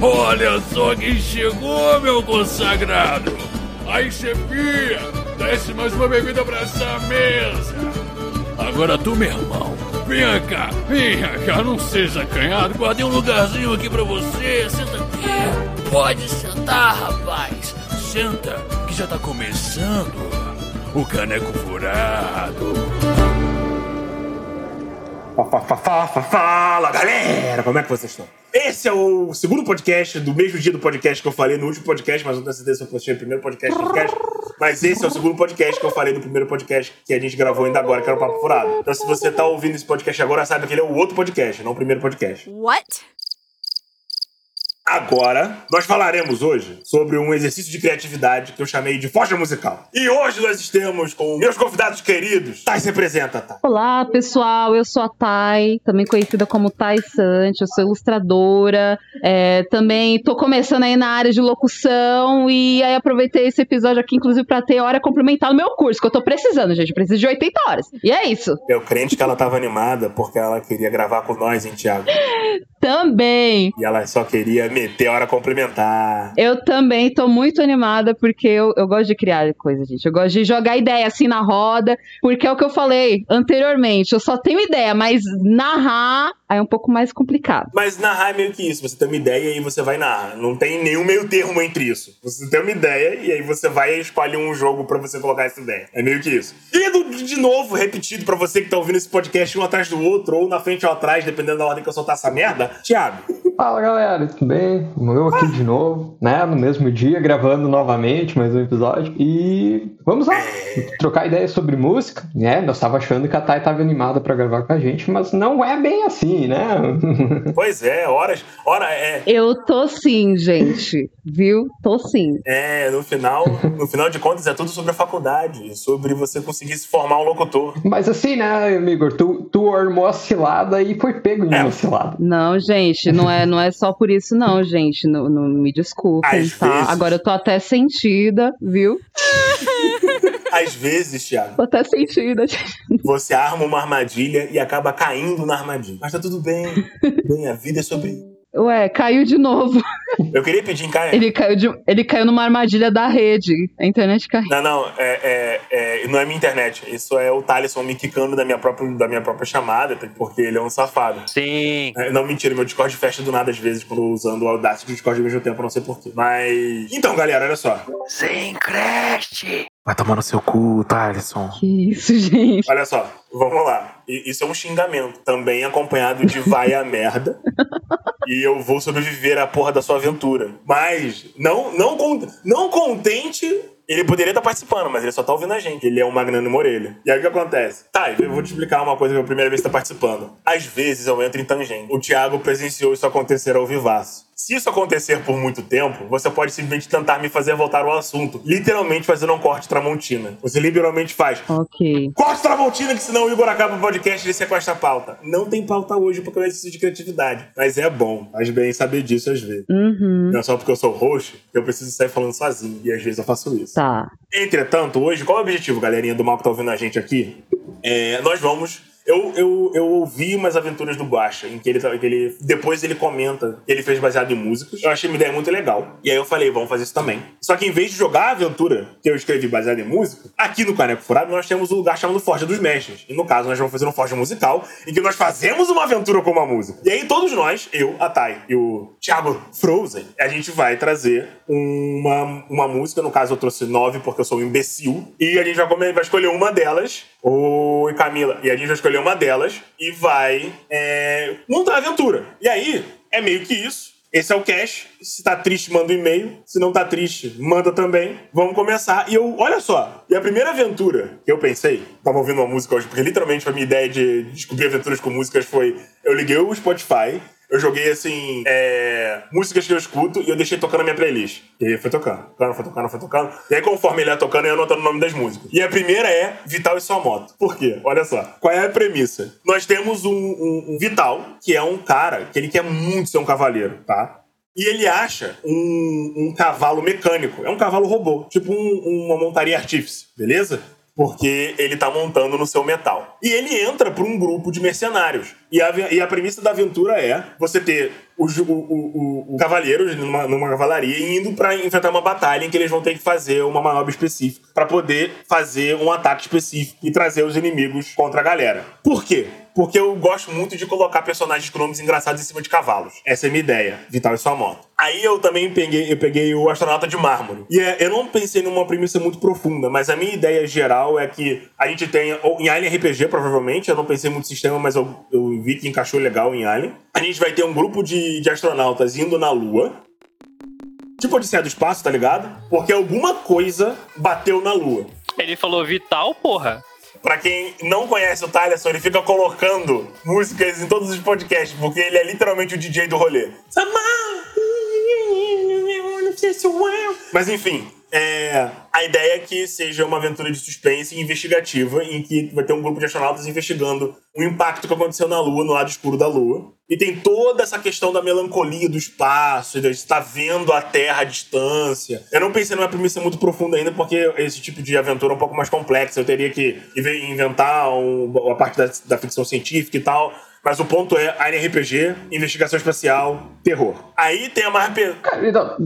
Olha só quem chegou, meu consagrado! Aí, chefia, desce mais uma bebida pra essa mesa! Agora tu, meu irmão, venha cá, venha cá, não seja acanhado, guardei um lugarzinho aqui pra você, senta aqui. Pode sentar, rapaz, senta, que já tá começando o caneco furado. Fala galera, como é que vocês estão? Esse é o segundo podcast do mesmo dia do podcast que eu falei no último podcast, mas não tenho certeza se eu postei o primeiro podcast podcast. Mas esse é o segundo podcast que eu falei no primeiro podcast que a gente gravou ainda agora, que era o Papo Furado. Então se você tá ouvindo esse podcast agora, saiba que ele é o outro podcast, não o primeiro podcast. What? Agora, nós falaremos hoje sobre um exercício de criatividade que eu chamei de Focha Musical. E hoje nós estamos com meus convidados queridos. Thay se apresenta, Thay. Olá, pessoal. Eu sou a Thay, também conhecida como Thay Sante. Eu sou ilustradora. É, também tô começando aí na área de locução. E aí aproveitei esse episódio aqui, inclusive, pra ter hora complementar no meu curso, que eu tô precisando, gente. Preciso de 80 horas. E é isso. Eu crente que ela tava animada porque ela queria gravar com nós, hein, Thiago? Também. E ela só queria meter a hora complementar. Eu também tô muito animada porque eu, eu gosto de criar coisa, gente. Eu gosto de jogar ideia assim na roda, porque é o que eu falei anteriormente. Eu só tenho ideia, mas narrar aí é um pouco mais complicado. Mas narrar é meio que isso. Você tem uma ideia e aí você vai narrar. Não tem nenhum meio termo entre isso. Você tem uma ideia e aí você vai escolher um jogo pra você colocar essa ideia. É meio que isso. E de novo, repetido pra você que tá ouvindo esse podcast um atrás do outro, ou na frente ou atrás, dependendo da ordem que eu soltar essa merda. Thiago. Fala galera, tudo bem? Eu aqui de novo, né? No mesmo dia, gravando novamente mais um episódio. E vamos lá, trocar ideias sobre música, né? Nós tava achando que a Thay tava animada pra gravar com a gente, mas não é bem assim, né? Pois é, horas. Hora é. Eu tô sim, gente. Viu? Tô sim. É, no final, no final de contas, é tudo sobre a faculdade, sobre você conseguir se formar um locutor. mas assim, né, Igor? Tu, tu armou a cilada e foi pego em É. uma cilada. Não, gente, não é, não é só por isso, não, gente. Não, não me desculpem, Às tá? vezes. Agora eu tô até sentida, viu? Às vezes, Thiago, Tô até sentida, gente. você arma uma armadilha e acaba caindo na armadilha. Mas tá tudo bem. Bem, a vida é sobre isso. Ué, caiu de novo. Eu queria pedir em cara. Ele caiu, de, ele caiu numa armadilha da rede. A internet caiu. Não, não, é, é, é, não é minha internet. Isso é o Thaleson me quicando da minha própria, da minha própria chamada, porque ele é um safado. Sim. É, Não, mentira, meu Discord fecha do nada às vezes quando eu usando o Audacity e o Discord ao mesmo tempo, eu não sei porquê. Mas. Então, galera, olha só. Sem creche. Vai tomar no seu cu, Thaleson. Que isso, gente. Olha só, vamos lá. Isso é um xingamento, também acompanhado de vai a merda. e eu vou sobreviver à porra da sua aventura. Mas, não, não, con- não contente, ele poderia estar participando, mas ele só tá ouvindo a gente. Ele é um magnânimo orelha. E aí o que acontece? Tá, eu vou te explicar uma coisa que é a primeira vez que tá participando. Às vezes eu entro em tangente. O Thiago presenciou isso acontecer ao vivaço. Se isso acontecer por muito tempo, você pode simplesmente tentar me fazer voltar ao assunto. Literalmente fazendo um corte tramontina. Você literalmente faz. Ok. Corte Tramontina, que senão o Igor acaba o podcast e ele sequestra a pauta. Não tem pauta hoje porque é um exercício de criatividade. Mas é bom. Faz bem saber disso às vezes. Uhum. Não é só porque eu sou host que eu preciso sair falando sozinho. E às vezes eu faço isso. Tá. Entretanto, hoje, qual é o objetivo, galerinha do mal que tá ouvindo a gente aqui? É, nós vamos. Eu, eu, eu ouvi umas aventuras do Guacha, em que ele, tá- que ele. Depois ele comenta que ele fez baseado em músicos. Eu achei uma ideia muito legal. E aí eu falei, vamos fazer isso também. Só que em vez de jogar a aventura que eu escrevi baseada em música, aqui no Caneco Furado nós temos um lugar chamado Forja dos Mestres. E no caso, nós vamos fazer um Forja musical, em que nós fazemos uma aventura com uma música. E aí todos nós, eu, a Thay e o Thiago Frozen, a gente vai trazer uma, uma música. No caso, eu trouxe nove porque eu sou um imbecil. E a gente vai, vai escolher uma delas. Oi, Camila. E a gente vai escolher uma delas e vai é, montar a aventura. E aí, é meio que isso. Esse é o cash. Se tá triste, manda um e-mail. Se não tá triste, manda também. Vamos começar. E eu, olha só. E a primeira aventura que eu pensei, tava ouvindo uma música hoje, porque literalmente a minha ideia de descobrir aventuras com músicas foi: eu liguei o Spotify, eu joguei assim, é, músicas que eu escuto e eu deixei tocando a minha playlist. E foi tocando, tocando, foi tocando, foi tocando. E aí, conforme ele ia tocando, eu ia anotando o nome das músicas. E a primeira é Vital e sua moto. Por quê? Olha só. Qual é a premissa? Nós temos um, um- um Vital, que é um cara que ele quer muito ser um cavaleiro, tá? E ele acha um, um cavalo mecânico. É um cavalo robô, tipo um- uma montaria artífice, beleza? porque ele tá montando no seu metal. E ele entra para um grupo de mercenários. E a, e a premissa da aventura é você ter os o, o, o, cavaleiros numa, numa cavalaria indo para enfrentar uma batalha em que eles vão ter que fazer uma manobra específica para poder fazer um ataque específico e trazer os inimigos contra a galera. Por quê? Porque eu gosto muito de colocar personagens com nomes engraçados em cima de cavalos. Essa é a minha ideia, Vital e sua moto. Aí eu também peguei, eu peguei o astronauta de mármore. E é, eu não pensei numa premissa muito profunda, mas a minha ideia geral é que a gente tenha, em Alien RPG provavelmente, eu não pensei muito no sistema, mas eu, eu vi que encaixou legal em Alien. A gente vai ter um grupo de, de astronautas indo na Lua, tipo Odisseia do Espaço, tá ligado? Porque alguma coisa bateu na Lua. Ele falou vital, porra. Pra quem não conhece o Tylerson, ele fica colocando músicas em todos os podcasts, porque ele é literalmente o DJ do rolê. Mas enfim, é, a ideia é que seja uma aventura de suspense e investigativa, em que vai ter um grupo de astronautas investigando o impacto que aconteceu na Lua, no lado escuro da Lua. E tem toda essa questão da melancolia do espaço, de estar vendo a Terra à distância. Eu não pensei numa premissa muito profunda ainda, porque esse tipo de aventura é um pouco mais complexa. Eu teria que inventar um, a parte da, da ficção científica e tal. Mas o ponto é RPG, investigação espacial, terror. Aí tem a mais. Cara, então,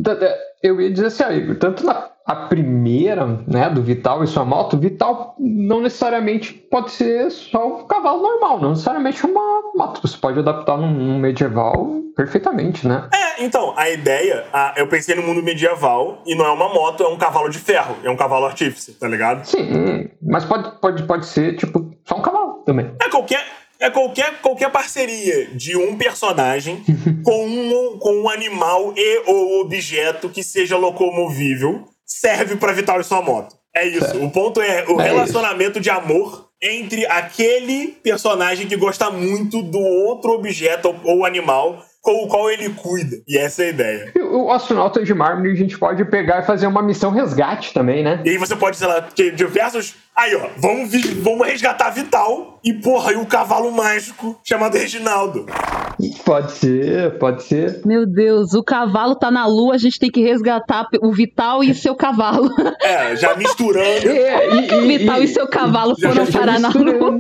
eu ia dizer assim, ó, tanto na a primeira, né, do Vital e sua moto, Vital não necessariamente pode ser só um cavalo normal, não necessariamente uma moto. Você pode adaptar num medieval perfeitamente, né? É, então, a ideia, a, eu pensei no mundo medieval e não é uma moto, é um cavalo de ferro, é um cavalo artífice, tá ligado? Sim, mas pode, pode, pode ser, tipo, só um cavalo também. É qualquer é qualquer, qualquer parceria de um personagem com um, com um animal e ou objeto que seja locomovível serve para Vital e sua moto. É isso. O ponto é o é relacionamento isso. de amor entre aquele personagem que gosta muito do outro objeto ou animal com o qual ele cuida. E essa é a ideia. O astronauta de mármore a gente pode pegar e fazer uma missão resgate também, né? E aí você pode, sei lá, ter diversos. Aí, ó, vamos, vamos resgatar Vital e, porra, e o cavalo mágico chamado Reginaldo. Pode ser, pode ser. Meu Deus, o cavalo tá na lua, a gente tem que resgatar o Vital e seu cavalo. É, já misturando. É, e, e, Vital e, e, seu cavalo já, foram já parar na lua.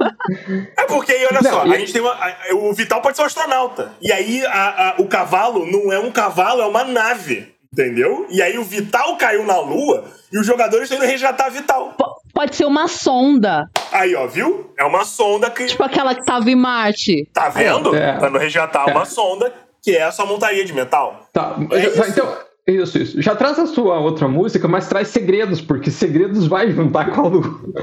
É porque aí, olha não, só, a gente tem uma. O Vital pode ser um astronauta. E aí a, a, o cavalo não é um cavalo, é uma nave. Entendeu? E aí o Vital caiu na lua e os jogadores estão indo resgatar Vital. P pode ser uma sonda. Aí, ó, viu? É uma sonda que. Tipo aquela que tava em Marte. Tá vendo? É. Pra não resgatar é. uma sonda que é a sua montaria de metal. Tá, é então. Isso, isso. Já traz a sua outra música, mas traz segredos, porque segredos vai juntar com a Lu.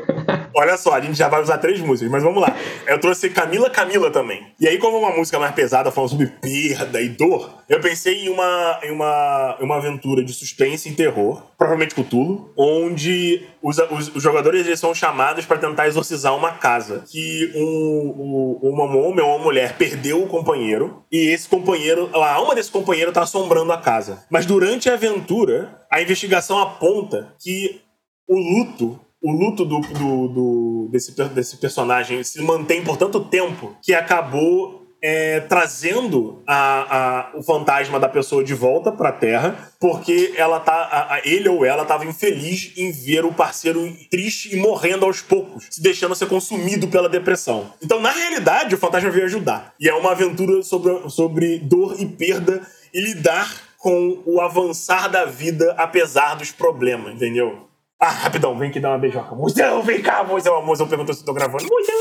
Olha só, a gente já vai usar três músicas, mas vamos lá. Eu trouxe Camila Camila também. E aí, como uma música mais pesada, falando sobre perda e dor, eu pensei em uma, em uma, uma aventura de suspense e terror, provavelmente Cthulhu, onde os, os, os jogadores eles são chamados para tentar exorcizar uma casa. Que um, um, um homem ou uma mulher perdeu o companheiro, e esse companheiro, a alma desse companheiro tá assombrando a casa. Mas durante a aventura, a investigação aponta que o luto o luto do, do, do, desse, desse personagem se mantém por tanto tempo que acabou é, trazendo a, a, o fantasma da pessoa de volta para a Terra, porque ela tá, a, ele ou ela estava infeliz em ver o parceiro triste e morrendo aos poucos, se deixando ser consumido pela depressão. Então, na realidade, o fantasma veio ajudar. E é uma aventura sobre, sobre dor e perda e lidar com o avançar da vida apesar dos problemas, entendeu? Ah, rapidão, vem aqui dar uma beijoca. Moisão, vem cá, Moisão. A Moisão perguntou se eu tô gravando. Moisão!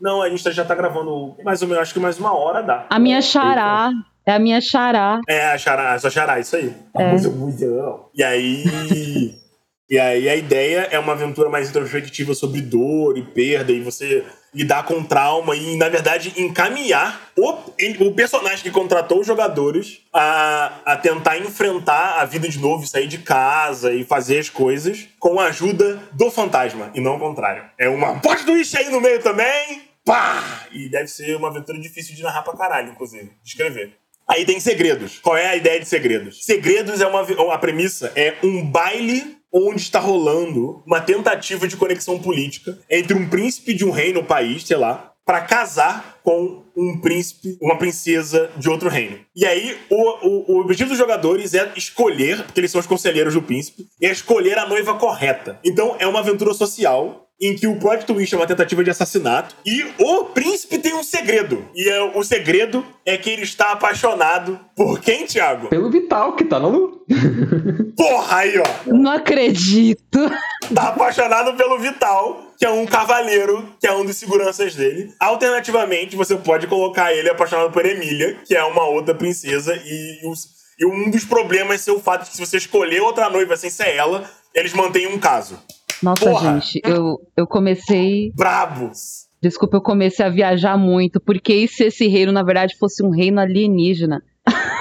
Não, a gente já tá gravando mais ou menos, acho que mais uma hora dá. A minha xará. É a minha xará. É, a xará, a sua xará, isso aí. É. Moisão, Moisão. E aí. e aí a ideia é uma aventura mais introspectiva sobre dor e perda, e você lidar com trauma e, na verdade, encaminhar o, o personagem que contratou os jogadores a, a tentar enfrentar a vida de novo, sair de casa e fazer as coisas com a ajuda do fantasma, e não o contrário. É uma plot twist aí no meio também. Pá! E deve ser uma aventura difícil de narrar pra caralho, inclusive, de escrever. Aí tem segredos. Qual é a ideia de segredos? Segredos é uma. A premissa é um baile onde está rolando uma tentativa de conexão política entre um príncipe de um reino ou país, sei lá, para casar com um príncipe, uma princesa de outro reino. E aí, o, o, o, objetivo dos jogadores é escolher, porque eles são os conselheiros do príncipe, é escolher a noiva correta. Então, é uma aventura social em que o plot twist é uma tentativa de assassinato e o príncipe tem um segredo. E é- o segredo é que ele está apaixonado por quem, Thiago? Pelo Vital, que tá no. Porra, aí, ó. Não acredito. Tá apaixonado pelo Vital, que é um cavaleiro, que é um dos seguranças dele. Alternativamente, você pode colocar ele apaixonado por Emília, que é uma outra princesa, e, e um dos problemas ser o fato de que se você escolher outra noiva sem ser ela, eles mantêm um caso. Nossa, Porra. gente, eu, eu comecei. Brabos! Desculpa, eu comecei a viajar muito. Porque e se esse reino, na verdade, fosse um reino alienígena?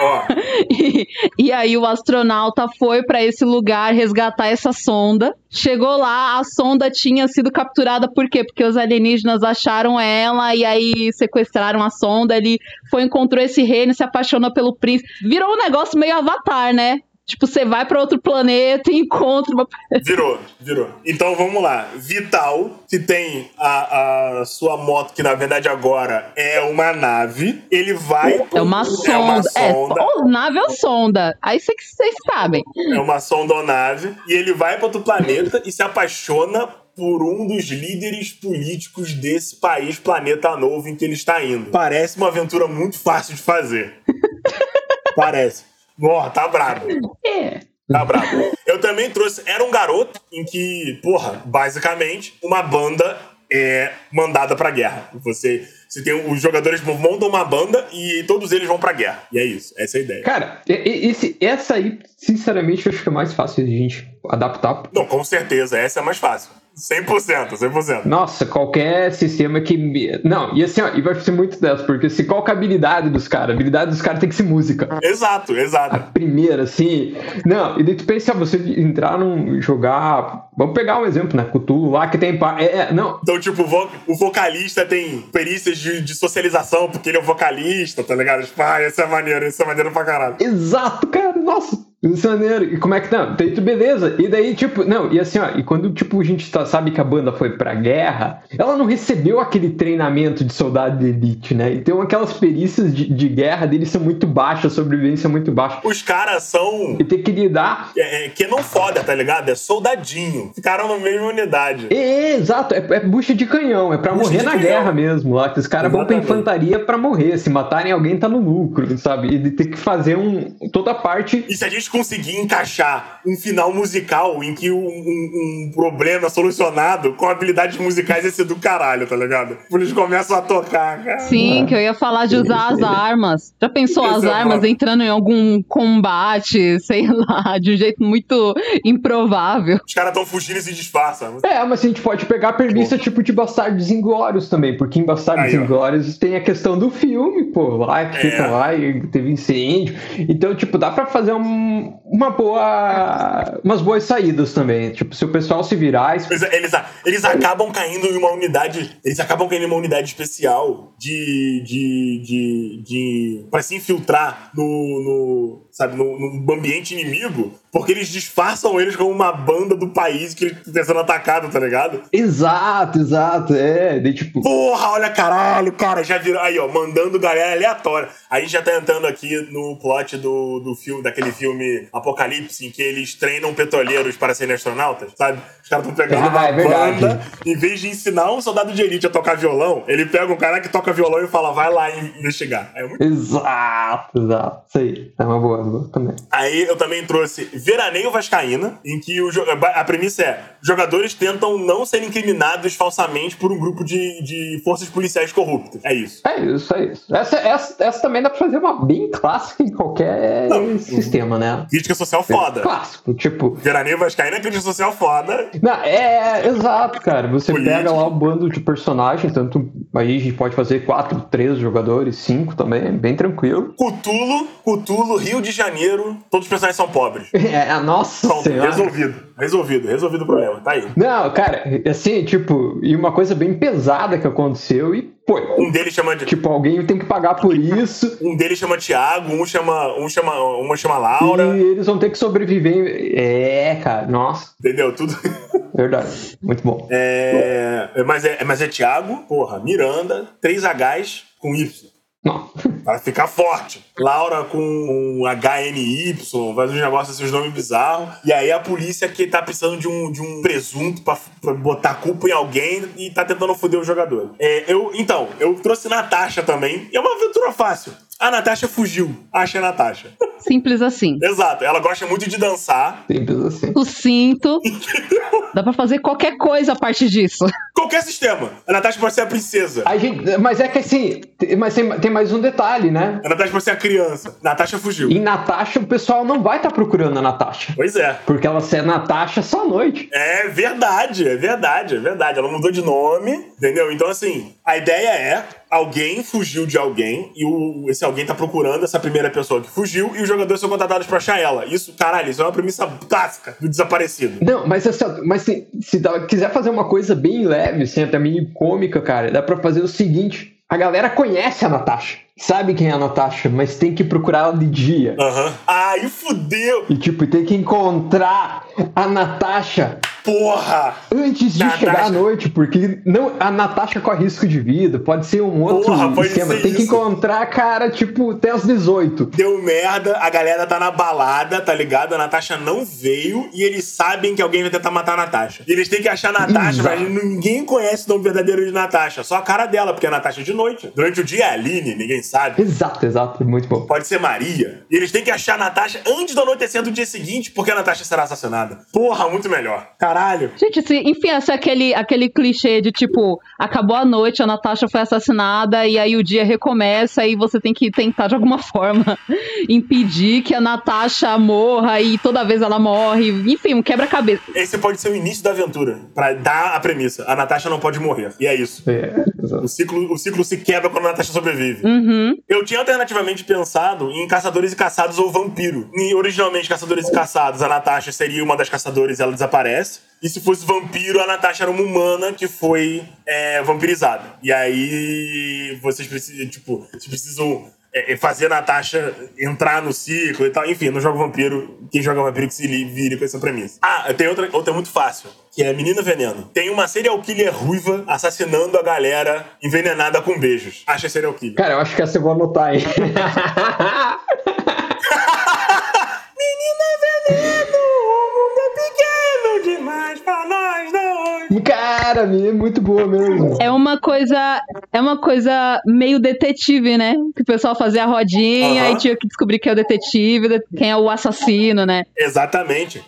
Ó, E, e aí o astronauta foi pra esse lugar resgatar essa sonda. Chegou lá, a sonda tinha sido capturada por quê? Porque os alienígenas acharam ela e aí sequestraram a sonda. Ele foi, encontrou esse reino, se apaixonou pelo príncipe. Virou um negócio meio avatar, né? Tipo, você vai pra outro planeta e encontra uma. virou, virou. Então vamos lá. Vital, que tem a, a sua moto, que na verdade agora é uma nave, ele vai. É uma É uma sonda. É, sonda. ou nave ou sonda. Aí cê- vocês sabem. É uma sondonave. E ele vai para outro planeta e se apaixona por um dos líderes políticos desse país, planeta novo em que ele está indo. Parece uma aventura muito fácil de fazer. Parece. Ó, tá brabo. É. Tá brabo. Eu também trouxe. Era um garoto em que, porra, basicamente, uma banda é mandada pra guerra. Você, você tem os jogadores montam uma banda e todos eles vão pra guerra. E é isso. Essa é a ideia. Cara, esse, essa aí, sinceramente, eu acho que é mais fácil de a gente adaptar. Não, com certeza. Essa é mais fácil. 100%, 100%. Nossa, qualquer sistema que. Não, e assim, ó, e vai ser muito dessa, porque se qual que é a habilidade dos caras? A habilidade dos caras tem que ser música. Exato, A exato. primeira, assim. Não, e daí tu pensa, você entrar num. jogar. Vamos pegar um exemplo, né? Cthulhu lá que tem. pa- É, é, não. Então, tipo, o vo- o vocalista tem perícias de, de socialização, porque ele é vocalista, tá ligado? Tipo, ah, esse é maneiro, esse é maneiro pra caralho. Exato, cara, nossa. Isso é maneiro. E como é que não? Daí tu, beleza. E daí, tipo, não, e assim, ó, e quando, tipo, a gente tá, sabe que a banda foi pra guerra, ela não recebeu aquele treinamento de soldado de elite, né? Então aquelas perícias de, de guerra deles são muito baixas, a sobrevivência é muito baixa. Os caras são. E tem que lidar. É, é, que não foda, tá ligado? É soldadinho. Ficaram na mesma unidade. É, exato, é, é bucha de canhão, é pra Bucha morrer na canhão. guerra mesmo, lá, que os caras vão pra infantaria pra morrer, se matarem alguém tá no lucro, sabe? E ter que fazer um, toda a parte E se a gente conseguir encaixar um final musical em que um, um- um problema é solucionado com habilidades musicais, ia ser do caralho, tá ligado? Quando eles começam a tocar, cara. Sim, que eu ia falar de usar as armas. Já pensou as é armas bom. entrando em algum combate, sei lá, de um jeito muito improvável? Os caras tão fugindo e se disfarçam. É, mas a gente pode pegar a premissa tipo de Bastardos Inglórios também, porque em Bastardos Aí, ó. Inglórios tem a questão do filme, pô, lá que É. fica lá e teve incêndio. Então, tipo, dá pra fazer um- uma boa. umas boas saídas também. Tipo, se o pessoal se virar. es- Eles, eles, eles acabam caindo em uma unidade. Eles acabam caindo em uma unidade especial de. de. de. de pra se infiltrar no. no sabe, no, no ambiente inimigo, porque eles disfarçam eles como uma banda do país que está sendo atacado, tá ligado? Exato, exato. É, daí, tipo. Porra, olha caralho, cara, já virou. Aí, ó, mandando galera aleatória. A gente já tá entrando aqui no plot do, do filme, daquele filme Apocalipse, em que eles treinam petroleiros para serem astronautas, sabe? Os caras estão pegando Ah, uma é banda, em vez de ensinar um soldado de elite a tocar violão, ele pega um cara que toca violão e fala, vai lá investigar. É muito- Exato, exato. Isso aí. É uma boa, boa também. Aí eu também trouxe Veraneio Vascaína, em que o, a premissa é: jogadores tentam não serem incriminados falsamente por um grupo de, de forças policiais corruptas. É isso. É isso, é isso. Essa, essa, essa também dá pra fazer uma bem clássica em qualquer Não. sistema, né? Crítica social foda. Clássico, tipo. Veraneio Vascaína é crítica social foda. Não, é, exato, cara. Você Política. pega lá um bando de personagens, tanto aí a gente pode fazer quatro, três jogadores, cinco também, bem tranquilo. Cutulo, Cutulo, Rio de Janeiro, todos os personagens são pobres. É, nossa Pronto, senhora. resolvido. Resolvido, resolvido o problema. Tá aí. Não, cara, assim, tipo, e uma coisa bem pesada que aconteceu e, pô, Um deles chama de. tipo, alguém tem que pagar por isso. Um deles chama Tiago, um chama. Um chama. Uma chama Laura. E eles vão ter que sobreviver. É, cara, nossa, Entendeu? Tudo. verdade. Muito bom. É, mas é, mas é Thiago, porra, Miranda, 3 Hs com Y. Não. Pra ficar forte. Laura com um HNY, faz uns negócios uns nomes bizarros. E aí a polícia que tá precisando de um, de um presunto pra, pra botar culpa em alguém e tá tentando foder o jogador. É, eu, então, eu trouxe Natasha também. É uma aventura fácil. A Natasha fugiu. Acha a Natasha. Simples assim. Exato. Ela gosta muito de dançar. Simples assim. O cinto. Dá pra fazer qualquer coisa a partir disso. Qualquer sistema. A Natasha pode ser a princesa. A gente, mas é que assim, tem- mas tem, tem mais um detalhe, né? A Natasha pode ser a criança. Natasha fugiu. Em Natasha, o pessoal não vai estar procurando a Natasha. Pois é. Porque ela ser Natasha só à noite. É verdade, é verdade, é verdade. Ela mudou de nome, entendeu? Então, assim, a ideia é alguém fugiu de alguém e o, esse alguém tá procurando essa primeira pessoa que fugiu e os jogadores são contratados pra achar ela. Isso, caralho, isso é uma premissa clássica do desaparecido. Não, mas, mas se, se quiser fazer uma coisa bem leve, assim, até meio cômica, cara, dá pra fazer o seguinte: a galera conhece a Natasha, sabe quem é a Natasha, mas tem que procurar ela de dia. Aham. Aí fudeu! E, tipo, tem que encontrar a Natasha Porra! antes de Natasha. chegar à noite, porque não, a Natasha corre risco de vida, pode ser um outro Porra, pode esquema. ser Tem que isso. encontrar a cara, tipo, até as 18. Deu merda, a galera tá na balada, tá ligado? A Natasha não veio e eles sabem que alguém vai tentar matar a Natasha. E eles têm que achar a Natasha, Exato. mas ninguém conhece o nome verdadeiro de Natasha. Só a cara dela, porque a Natasha é de noite. Durante o dia é a Aline, ninguém sabe. Exato, exato, muito bom. Pode ser Maria. E eles têm que achar a Natasha antes do anoitecer do dia seguinte, porque a Natasha será assassinada. Porra, muito melhor. Caralho. Gente, se enfiasse aquele, aquele clichê de tipo, acabou a noite, a Natasha foi assassinada e aí o dia recomeça e você tem que tentar de alguma forma impedir que a Natasha morra e toda vez ela morre. Enfim, um quebra-cabeça. Esse pode ser o início da aventura, Pra dar a premissa. A Natasha não pode morrer. E é isso. É. O ciclo, o ciclo se quebra quando a Natasha sobrevive. Uhum. Eu tinha alternativamente pensado em Caçadores e Caçados ou Vampiro. E, originalmente, Caçadores e Caçados, a Natasha seria uma das caçadoras e ela desaparece. E se fosse vampiro, a Natasha era uma humana que foi é, vampirizada. E aí vocês precisam, tipo, vocês precisam é, é, fazer a Natasha entrar no ciclo e tal. Enfim, no jogo vampiro, quem joga vampiro que se vire com essa premissa. Ah, tem outra, outra muito fácil, que é Menina Veneno. Tem uma serial killer ruiva assassinando a galera envenenada com beijos. Acha serial killer. Cara, eu acho que essa eu vou anotar aí. Cara, é muito boa mesmo. É uma coisa. É uma coisa meio detetive, né? Que o pessoal fazia a rodinha Aham. e tinha que descobrir quem é o detetive, de- quem é o assassino, né? Exatamente.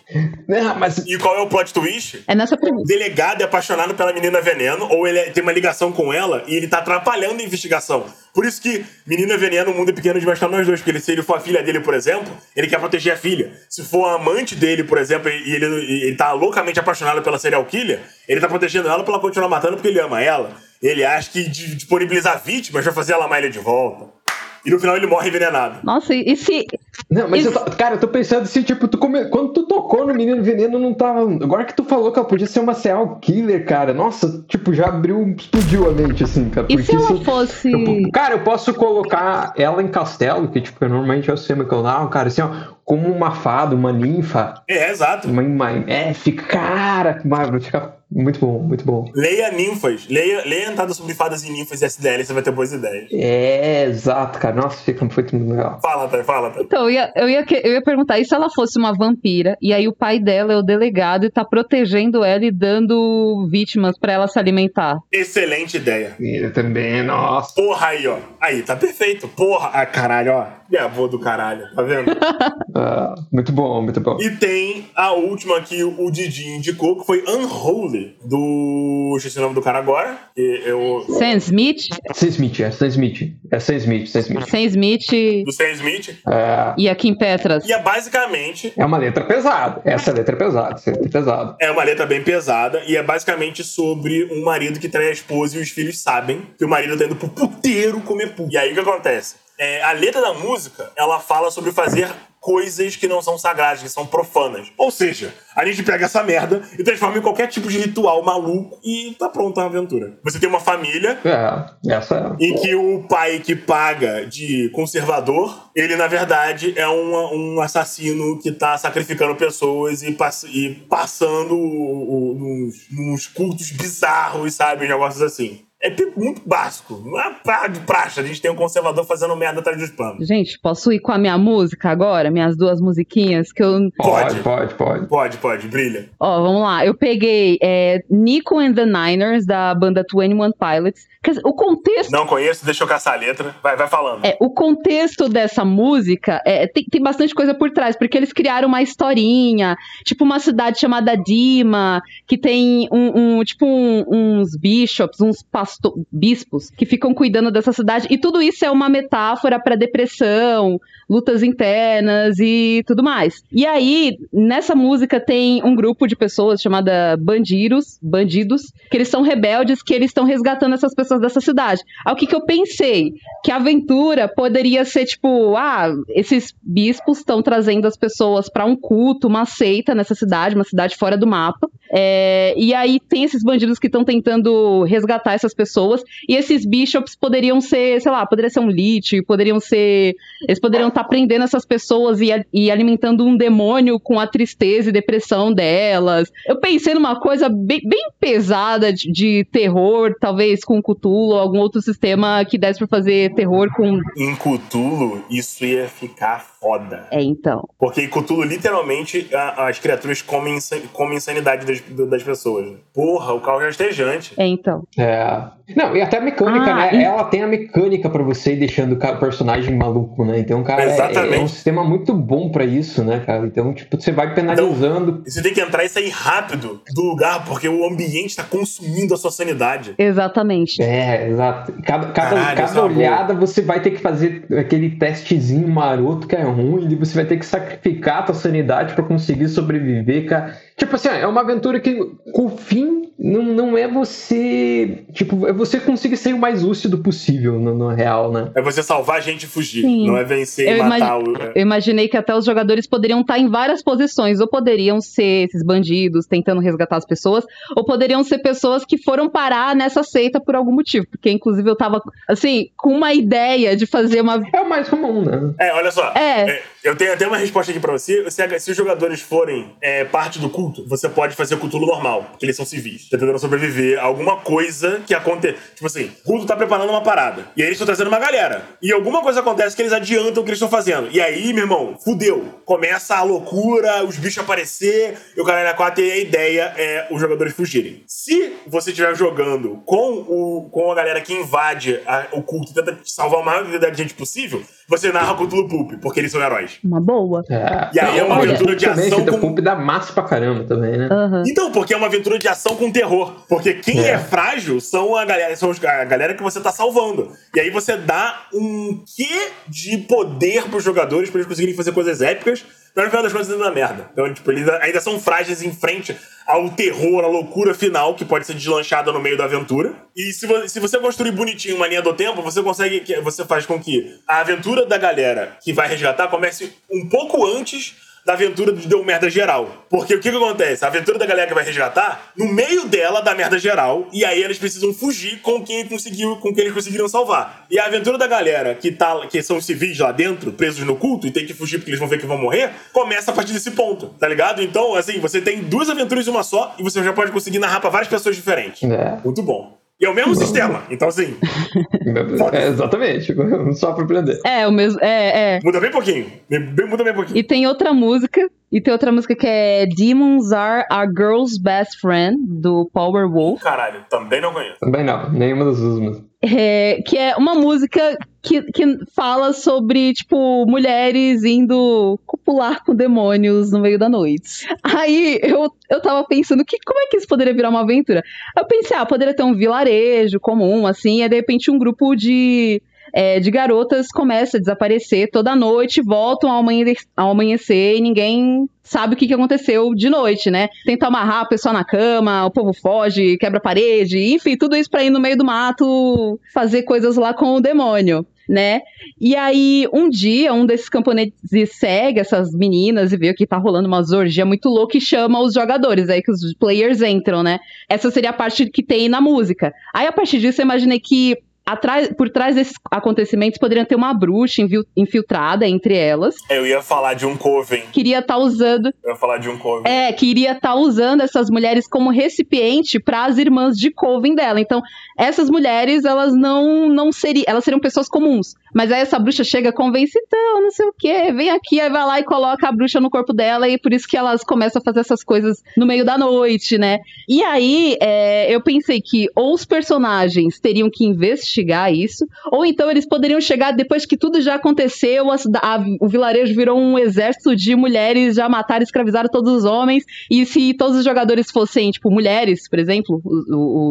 Não, mas E qual é o plot twist? É nessa O premissa. delegado é apaixonado pela menina Veneno, ou ele é- tem uma ligação com ela e ele tá atrapalhando a investigação. Por isso que Menina Veneno, o mundo é pequeno demais pra nós dois. Porque ele, se ele for a filha dele, por exemplo, ele quer proteger a filha. Se for a amante dele, por exemplo, e ele, ele tá loucamente apaixonado pela serial killer, ele tá protegendo ela pra ela continuar matando porque ele ama ela. Ele acha que disponibilizar vítimas vai fazer ela amar ele de volta. E no final ele morre envenenado. Nossa, e, e se. Não, mas Isso- eu tô- cara, eu tô pensando assim, tipo, tu come- quando tu tocou no Menino Veneno, não tava. Agora que tu falou que ela podia ser uma serial killer, cara, nossa, tipo, já abriu, explodiu a mente, assim, cara. E se ela isso- fosse. eu- cara, eu posso colocar ela em castelo, que, tipo, normalmente é o sistema que eu dava, cara, assim, ó, como uma fada, uma ninfa, É, exato. uma, uma é, fica, cara, mano, fica muito bom, muito bom. Leia ninfas. Leia, leia entrada sobre fadas e ninfas e SDL, você vai ter boas ideias. É, exato, cara, nossa, fica muito legal. Fala, Thay, fala, Thay. Então, eu ia, eu, ia, eu ia perguntar, e se ela fosse uma vampira, e aí o pai dela é o delegado e tá protegendo ela e dando vítimas pra ela se alimentar? Excelente ideia. Eu também, nossa. Porra aí, ó. Aí, tá perfeito. Porra. Ah, caralho, ó. Minha avó do caralho, tá vendo? Ah, muito bom, muito bom. e tem a última que o Didi indicou, que foi Unholy, do... Esqueci o nome do cara agora. que eu... Sam Smith? Sam Smith, é Sam Smith. É Sam Smith, Sam Smith. Sam Smith Do Sam Smith. É, e a Kim Petras. E é basicamente... é uma letra pesada. Essa letra é pesada, essa letra é pesada. É uma letra bem pesada e é basicamente sobre um marido que trai a esposa e os filhos sabem que o marido tá indo pro puteiro comer pu. E aí o que acontece? É, a letra da música, ela fala sobre fazer coisas que não são sagradas, que são profanas. Ou seja, a gente pega essa merda e transforma em qualquer tipo de ritual maluco e tá pronta a aventura. Você tem uma família É, essa é. em que o pai que paga de conservador, ele na verdade é um, um assassino que tá sacrificando pessoas e, pass- e passando o- o- nos, nos cultos bizarros, sabe? Negócios assim. É tipo muito básico. Uma parra de praxe. A gente tem um conservador fazendo merda atrás dos panos. Gente, posso ir com a minha música agora? Minhas duas musiquinhas que eu. Pode. Pode, pode, pode. Pode, pode, brilha. Ó, vamos lá. Eu peguei é, Nico and the Niners, da banda 21 Pilots. Quer dizer, o contexto. Não conheço, deixa eu caçar a letra. Vai, vai falando. É, o contexto dessa música é, tem, tem bastante coisa por trás, porque eles criaram uma historinha, tipo uma cidade chamada Dima, que tem um, um- tipo um- uns bishops, uns pasto bispos que ficam cuidando dessa cidade, e tudo isso é uma metáfora para depressão, lutas internas e tudo mais. E aí, nessa música tem um grupo de pessoas chamada bandidos, bandidos, que eles são rebeldes, que eles estão resgatando essas pessoas dessa cidade. Aí o que, que eu pensei? Que a aventura poderia ser tipo, ah, esses bispos estão trazendo as pessoas para um culto, uma seita nessa cidade, uma cidade fora do mapa. É, e aí tem esses bandidos que estão tentando resgatar essas pessoas. E esses bishops poderiam ser, sei lá, poderia ser um lich, poderiam ser. Eles poderiam estar prendendo essas pessoas e, e alimentando um demônio com a tristeza e depressão delas. Eu pensei numa coisa bem, bem pesada de, de terror, talvez com Cthulhu, algum outro sistema que desse pra fazer terror com. Em Cthulhu, isso ia ficar foda. É, então. Porque em Cthulhu, literalmente, a- as criaturas comem, comem insanidade das, das pessoas. Porra, o carro já estejante. É, então. É. Não, e até a mecânica, Ah, né? e- Ela tem a mecânica pra você ir deixando o personagem maluco, né? Então, cara, é- Exatamente. é, um sistema muito bom pra isso, né, cara? Então, tipo, você vai penalizando. E você tem que entrar e sair rápido do lugar, porque o ambiente tá consumindo a sua sanidade. Exatamente. É, exato. Cada, cada, Caralho, cada é olhada você vai ter que fazer aquele testezinho maroto que é ruim, e você vai ter que sacrificar a tua sanidade pra conseguir sobreviver, cara. Tipo assim, é uma aventura que o fim não, não é você. Tipo, é você conseguir ser o mais lúcido possível no, no real, né? É você salvar a gente e fugir. Sim. Não é vencer Eu e matar imagi- o. Eu imaginei que até os jogadores poderiam estar em várias posições, ou poderiam ser esses bandidos tentando resgatar as pessoas, ou poderiam ser pessoas que foram parar nessa seita por algum motivo, porque inclusive eu tava assim, com uma ideia de fazer uma É o mais comum, né? É, olha só. É. É, eu tenho até uma resposta aqui pra você. Se, se os jogadores forem é, parte do culto, você pode fazer o culto normal, porque eles são civis. Tá tentando sobreviver a alguma coisa que acontece. Tipo assim, o culto tá preparando uma parada. E aí eles estão trazendo uma galera. E alguma coisa acontece que eles adiantam o que eles estão fazendo. E aí, meu irmão, fudeu. Começa a loucura, os bichos aparecer, e o caralho a quatro, e a ideia é os jogadores fugirem. Se você estiver jogando com, o, com a galera que invade a- o culto e tenta salvar o maior quantidade de gente possível, você narra Cthulhu Pulp, porque eles são heróis. Uma boa. É. E aí é uma Olha, aventura de também, ação que com- o Pulp dá massa pra caramba também, né? Aham. Então, porque é uma aventura de ação com terror. Porque quem é, É. frágil são a galera, são os- a galera que você tá salvando. E aí você dá um quê de poder pros jogadores pra eles conseguirem fazer coisas épicas, mas no final das contas ainda dá merda. Então, tipo, eles ainda são frágeis em frente ao terror, à loucura final, que pode ser deslanchada no meio da aventura. E se, vo- se você construir bonitinho uma linha do tempo, você consegue. Você faz com que a aventura da galera que vai resgatar comece um pouco antes da aventura de deu merda geral. Porque o que, que acontece? A aventura da galera que vai resgatar, no meio dela dá merda geral, e aí eles precisam fugir com quem conseguiu, com quem eles conseguiram salvar. E a aventura da galera que tá, que são civis lá dentro, presos no culto, e tem que fugir porque eles vão ver que vão morrer, começa a partir desse ponto, tá ligado? Então, assim, você tem duas aventuras em uma só, e você já pode conseguir narrar pra várias pessoas diferentes. É. Muito bom. E é o mesmo sistema, então assim, É, exatamente. Só pra aprender. É, o mesmo. É, é. muda bem pouquinho. Muda bem pouquinho. E tem outra música. E tem outra música que é Demons Are a Girl's Best Friend, do Power Wolf. Caralho, também não conheço. Também não, nenhuma das duas. mas- É, que é uma música que, que fala sobre, tipo, mulheres indo copular com demônios no meio da noite. Aí eu, eu tava pensando, que, como é que isso poderia virar uma aventura? Eu pensei, ah, poderia ter um vilarejo comum, assim, e de repente um grupo de. é, de garotas começa a desaparecer toda noite, voltam ao amanhecer, ao amanhecer e ninguém sabe o que, que aconteceu de noite, né? Tenta amarrar a pessoa na cama, o povo foge, quebra a parede, enfim, tudo isso pra ir no meio do mato fazer coisas lá com o demônio. Né? E aí, um dia, um desses camponeses segue essas meninas e vê que tá rolando uma zorgia muito louca e chama os jogadores, aí que os players entram, né? Essa seria a parte que tem na música. Aí, a partir disso, eu imaginei que atrás, por trás desses acontecimentos poderiam ter uma bruxa infiltrada entre elas. Eu ia falar de um coven. Queria estar usando. Eu ia falar de um coven. É, que iria estar usando essas mulheres como recipiente para as irmãs de Coven dela. Então, essas mulheres, elas não não seriam, elas seriam pessoas comuns. Mas aí essa bruxa chega, convence, então, não sei o quê, vem aqui, aí vai lá e coloca a bruxa no corpo dela, e por isso que elas começam a fazer essas coisas no meio da noite, né? E aí, é, eu pensei que ou os personagens teriam que investigar isso, ou então eles poderiam chegar depois que tudo já aconteceu, a a- o vilarejo virou um exército de mulheres, já mataram e escravizaram todos os homens, e se todos os jogadores fossem, tipo, mulheres, por exemplo, os,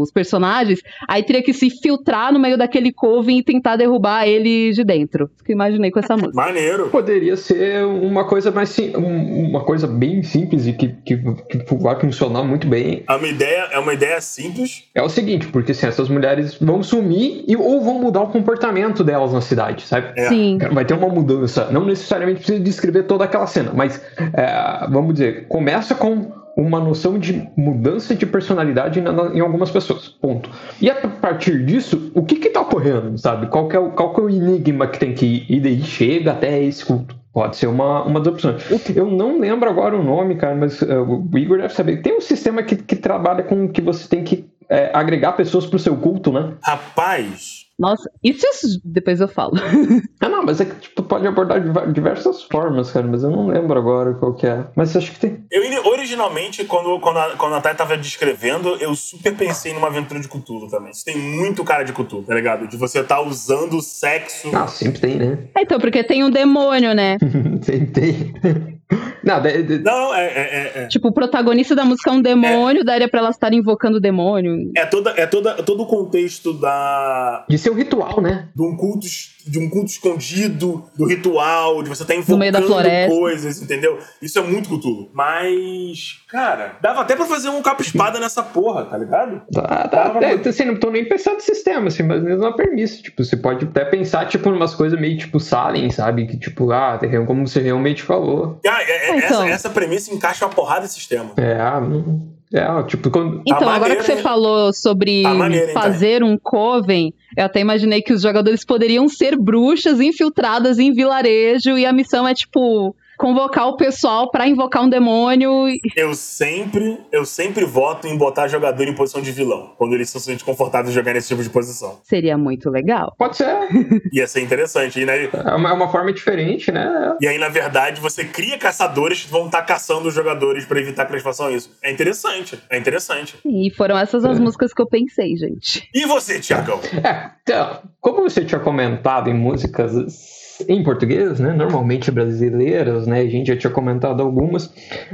os personagens, aí teria que se filtrar no meio daquele coven e tentar derrubar ele de dentro. Isso que eu imaginei com essa música. Maneiro. Poderia ser uma coisa mais sim, um- uma coisa bem simples e que, que, que vai funcionar muito bem. É uma ideia, é uma ideia simples. É o seguinte, porque assim, essas mulheres vão sumir e, ou vão mudar o comportamento delas na cidade, sabe? É. Sim. Vai ter uma mudança. Não necessariamente precisa descrever toda aquela cena, mas é, vamos dizer, começa com uma noção de mudança de personalidade na- na- em algumas pessoas. Ponto. E a partir disso, o que que tá ocorrendo, sabe? Qual que é o, qual que é o enigma que tem que ir? E daí chega até esse culto. Pode ser uma, uma das opções. Eu não lembro agora o nome, cara, mas uh, o Igor deve saber. Tem um sistema que, que trabalha com que você tem que é, agregar pessoas pro seu culto, né? Rapaz, Nossa, isso depois eu falo. Ah, não, mas é que tipo, pode abordar de diversas formas, cara, mas eu não lembro agora qual que é. Mas acho que tem. eu originalmente, quando, quando, a, quando a Thay tava descrevendo, eu super pensei numa aventura de Cthulhu também. Isso tem muito cara de Cthulhu, tá ligado? De você tá usando o sexo. Ah, sempre tem, né? É, então, porque tem um demônio, né? sempre tem. Não, de- de- Não, é, é, é, é. Tipo, o protagonista da música é um demônio, daria pra elas estarem invocando o demônio. É, toda, é toda, todo o contexto da, de ser um ritual, né? de um culto de um culto escondido, do ritual, de você estar No meio da invocando floresta. coisas, entendeu? Isso é muito Cthulhu. Mas, cara, dava até pra fazer um capa-espada nessa porra, tá ligado? Tá, tá, é, pra- assim, não tô nem pensando no sistema, assim, mas mesmo uma premissa. Tipo, você pode até pensar, tipo, umas coisas meio tipo Salem, sabe? Que, tipo, ah, tem- como você realmente falou. Ah, é- é- Ah, então. essa, essa premissa encaixa uma porrada de sistema. É, ah, não. É, tipo, quando. Então, agora maneiro, que você hein? falou sobre Tá maneiro, hein, fazer um coven, eu até imaginei que os jogadores poderiam ser bruxas infiltradas em vilarejo e a missão é, tipo, convocar o pessoal pra invocar um demônio. Eu sempre, eu sempre voto em botar jogador em posição de vilão, quando eles se sentem confortáveis de jogar nesse tipo de posição. Seria muito legal. Pode ser. Ia ser interessante. E, né, É uma, é uma forma diferente, né? e aí, na verdade, você cria caçadores que vão estar caçando os jogadores pra evitar que eles façam isso. É interessante. É interessante. E foram essas as músicas que eu pensei, gente. E você, Tiagão? É, então, como você tinha comentado em músicas em português, né, normalmente brasileiras, né, a gente já tinha comentado algumas.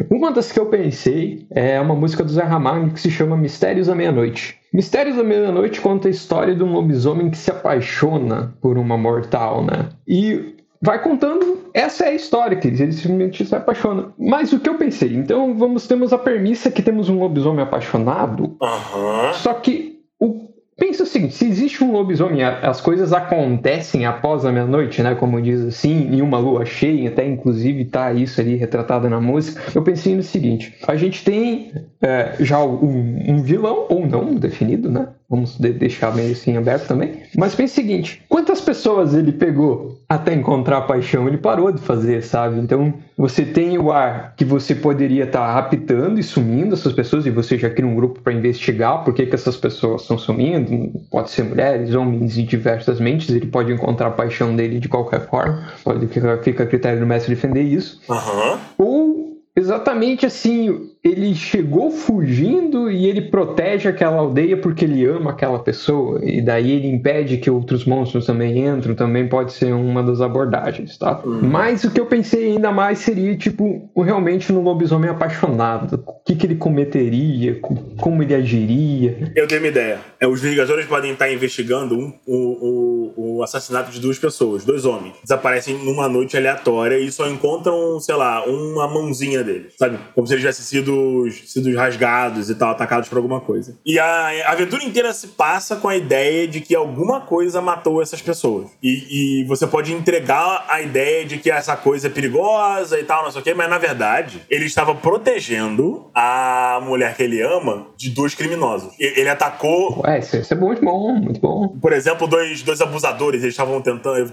Uma das que eu pensei é uma música do Zé Ramalho que se chama Mistérios da Meia-Noite. Mistérios da Meia-Noite conta a história de um lobisomem que se apaixona por uma mortal, né? E vai contando, essa é a história, que ele simplesmente se apaixona. Mas o que eu pensei? Então vamos temos a premissa que temos um lobisomem apaixonado, Aham. só que o pensa o seguinte, se existe um lobisomem, as coisas acontecem após a meia-noite, né? Como diz assim, em uma lua cheia, até inclusive tá isso ali retratado na música. Eu pensei no seguinte: a gente tem é, já um, um vilão, ou não definido, né? Vamos de- deixar meio assim aberto também. Mas pense o seguinte: quantas pessoas ele pegou até encontrar a paixão? Ele parou de fazer, sabe? Então você tem o ar que você poderia estar raptando e sumindo essas pessoas, e você já cria um grupo para investigar por que, que essas pessoas estão sumindo. Pode ser mulheres, homens e diversas mentes. Ele pode encontrar a paixão dele de qualquer forma. Pode ficar fica a critério do mestre defender isso. Aham. Ou exatamente assim, ele chegou fugindo e ele protege aquela aldeia porque ele ama aquela pessoa. E daí ele impede que outros monstros também entrem, também pode ser uma das abordagens, tá? Mas o que eu pensei ainda mais seria, tipo, o- realmente no lobisomem apaixonado. O que, que ele cometeria, co- como ele agiria. Eu tenho uma ideia. É, os Vingadores podem estar investigando um- o, o, o, assassinato de duas pessoas, dois homens. Desaparecem numa noite aleatória e só encontram, sei lá, uma mãozinha deles, sabe? Como se eles tivessem sido, sido rasgados e tal, atacados por alguma coisa. E a, aventura inteira se passa com a ideia de que alguma coisa matou essas pessoas. E, e você pode entregar a ideia de que essa coisa é perigosa e tal, não sei o quê, mas na verdade, ele estava protegendo a mulher que ele ama de dois criminosos. Ele atacou Ué, isso, isso é muito bom, muito bom. por exemplo, dois, dois abusadores, eles estavam tentando.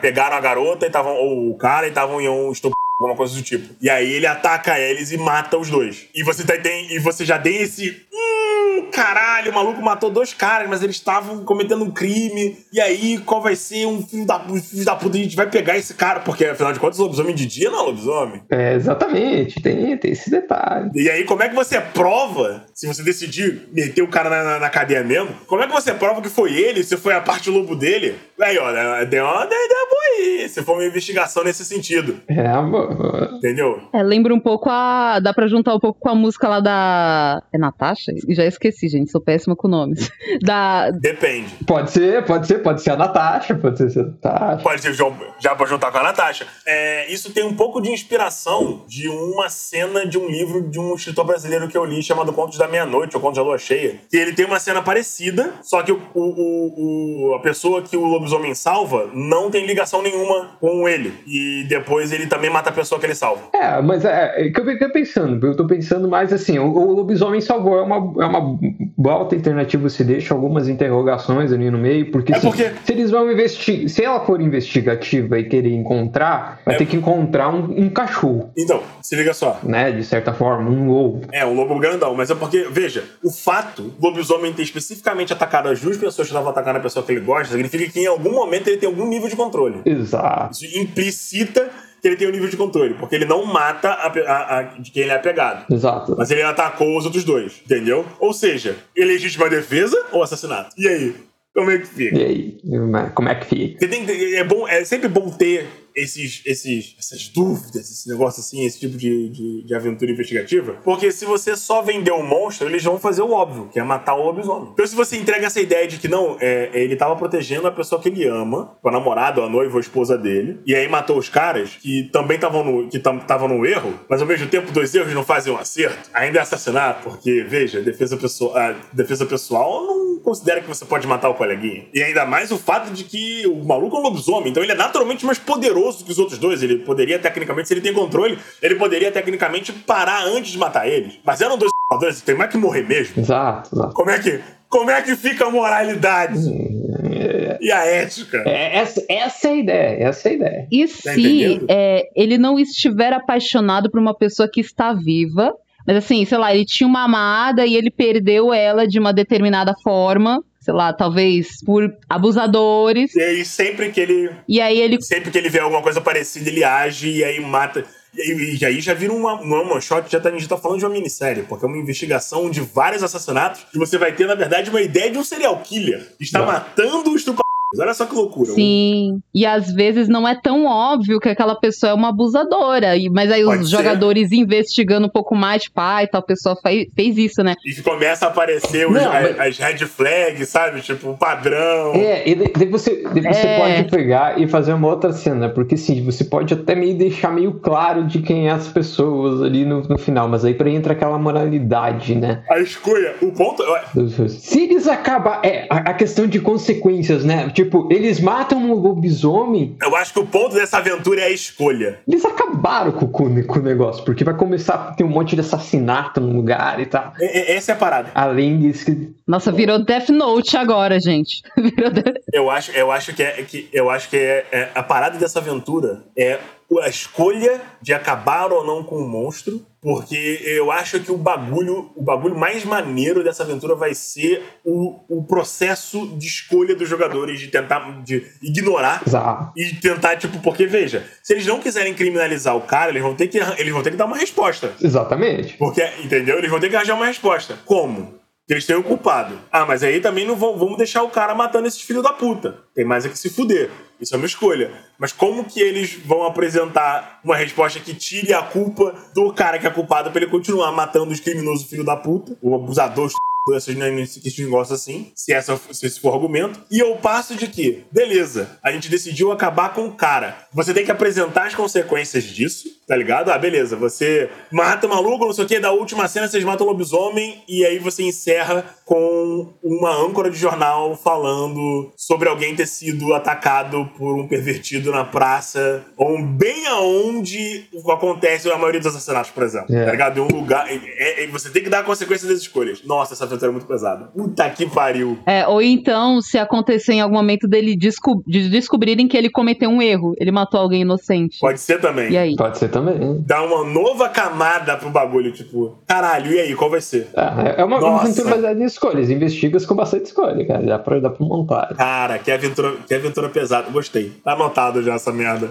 Pegaram a garota e estavam. Ou o cara e estavam em um estupro. Alguma coisa do tipo. E aí ele ataca eles e mata os dois. E você, tá- tem, e você já tem esse. Hum, caralho, o maluco matou dois caras, mas eles estavam cometendo um crime. E aí, qual vai ser um filho da, filho da puta? A gente vai pegar esse cara, porque afinal de contas, lobisomem de dia não é lobisomem. É, exatamente, tem, tem esse detalhe. E aí, como é que você prova, se você decidir meter o cara na, na- na cadeia mesmo, como é que você prova que foi ele, se foi a parte lobo dele? Aí, ó, deu uma ideia boa aí, se for uma investigação nesse sentido, É, amor. entendeu? É, lembra um pouco a. Dá pra juntar um pouco com a música lá da. É Natasha? Já esqueci, gente, sou péssima com nomes. Da. Depende. Pode ser, pode ser, pode ser a Natasha, pode ser a Natasha. Pode ser João- já pra juntar com a Natasha. É, isso tem um pouco de inspiração de uma cena de um livro de um escritor brasileiro que eu li chamado Contos da Meia-Noite, ou Contos da Lua Cheia. Que ele tem uma cena parecida, só que o, o- o- a pessoa que o lobisomem salva não tem ligação nenhuma com ele. E depois ele também mata a pessoa que ele salva. É, mas é, é que eu fiquei pensando, eu tô pensando mais assim, o, o lobisomem salvou, é uma, é uma boa alternativa, se deixa algumas interrogações ali no meio, porque, É porque- se eles vão investigar, se ela for investigativa e querer encontrar, vai É. ter que encontrar um, um cachorro, Então, se liga só. né, de certa forma, um lobo. É, um lobo grandão, mas é porque, veja, o fato do lobisomem ter especificamente atacado as duas pessoas que estavam atacando a pessoa que ele gosta, significa que em algum momento ele tem algum nível de controle. Exato. Isso implicita que ele tem um nível de controle, porque ele não mata a, a- a- de quem ele é apegado. Exato. Mas ele atacou os outros dois, entendeu? Ou seja, legítima defesa ou assassinato? E aí? Como é que fica? E aí, como é que fica? Tem é, bom, é sempre bom ter esses, esses, essas dúvidas, esse negócio assim, esse tipo de, de, de aventura investigativa. Porque se você só vender um monstro, eles vão fazer o óbvio, que é matar o lobisomem. Então se você entrega essa ideia de que não, é, ele tava protegendo a pessoa que ele ama, o namorado, a noiva, a esposa dele, e aí matou os caras que também estavam no, que no erro, mas ao mesmo tempo dois erros não fazem um acerto, ainda é assassinato, porque, veja, defesa pessoal, a defesa pessoal não considera que você pode matar o coleguinha. E ainda mais o fato de que o maluco é um lobisomem, então ele é naturalmente mais poderoso que os outros dois. Ele poderia, tecnicamente, se ele tem controle, ele poderia, tecnicamente, parar antes de matar eles. Mas eram dois dois, tem mais que morrer mesmo. Exato, exato. Como é que, como é que fica a moralidade e a ética? É, essa, essa é a ideia, essa é a ideia. E Tá se é, ele não estiver apaixonado por uma pessoa que está viva, mas assim, sei lá, ele tinha uma amada e ele perdeu ela de uma determinada forma, sei lá, talvez por abusadores, E aí, sempre que ele e aí ele sempre que ele vê alguma coisa parecida, ele age e aí mata. E, aí- e aí já vira uma, uma shot, já tá, a gente tá falando de uma minissérie, porque é uma investigação de vários assassinatos e você vai ter, na verdade, uma ideia de um serial killer que está Não. matando os estupradores. Olha só que loucura. Sim. E às vezes não é tão óbvio que aquela pessoa é uma abusadora. E- Mas aí Pode os ser. jogadores investigando um pouco mais, tipo, ai, tal pessoa fez, fez isso, né? E começa a aparecer os- Não, as, mas- as red flags, sabe? Tipo, o padrão. É, e daí você, daí você É. pode pegar e fazer uma outra cena, porque sim, você pode até meio deixar meio claro de quem é as pessoas ali no, no final, mas aí pra entra aquela moralidade, né? A escolha, o ponto. Se eles acabam. É, a, a questão de consequências, né? Tipo, eles matam um lobisomem, Eu acho que o ponto dessa aventura é a escolha. eles acabaram com, com, com o negócio, porque vai começar a ter um monte de assassinato no lugar e tal. É- é- essa é a parada. Além disso que. Nossa, virou Death Note agora, gente. Virou Death- Eu acho, eu acho que, é, que, eu acho que é, é- a parada dessa aventura é a escolha de acabar ou não com o monstro, porque eu acho que o bagulho, o bagulho mais maneiro dessa aventura vai ser o, o processo de escolha dos jogadores de tentar de ignorar Exato. e tentar tipo, porque veja, se eles não quiserem criminalizar o cara, eles vão ter que eles vão ter que dar uma resposta. Exatamente. Porque, entendeu? Eles vão ter que arranjar uma resposta. Como? Que eles têm o culpado. Ah, mas aí também não vão, vamos deixar o cara matando esses filhos da puta. Tem mais é que se fuder. Isso é uma escolha. Mas como que eles vão apresentar uma resposta que tire a culpa do cara que é culpado pra ele continuar matando os criminosos filhos da puta? O abusador, essas esses negócios assim, se, essa, se esse for o argumento. E eu passo de que, beleza, a gente decidiu acabar com o cara. Você tem que apresentar as consequências disso, tá ligado? Ah, beleza, você mata o maluco, não sei o que, da última cena vocês matam o lobisomem, e aí você encerra com uma âncora de jornal falando sobre alguém ter sido atacado por um pervertido na praça, ou bem aonde acontece a maioria dos assassinatos, por exemplo. É. Tá ligado? Em um lugar. É, é- você tem que dar a consequência das escolhas. Nossa, essa aventura é muito pesada. Puta que pariu. É, ou então, se acontecer em algum momento dele desco- de descobrirem que ele cometeu um erro, ele matou alguém inocente. Pode ser também. E aí? Pode ser também. Dá uma nova camada pro bagulho, tipo, caralho, e aí, qual vai ser? É, é uma, uma aventura baseada em escolhas. Investigas com bastante escolha, cara. Dá pra, dá pra montar. Cara, que aventura, que aventura pesada. Gostei. Tá anotado já essa merda.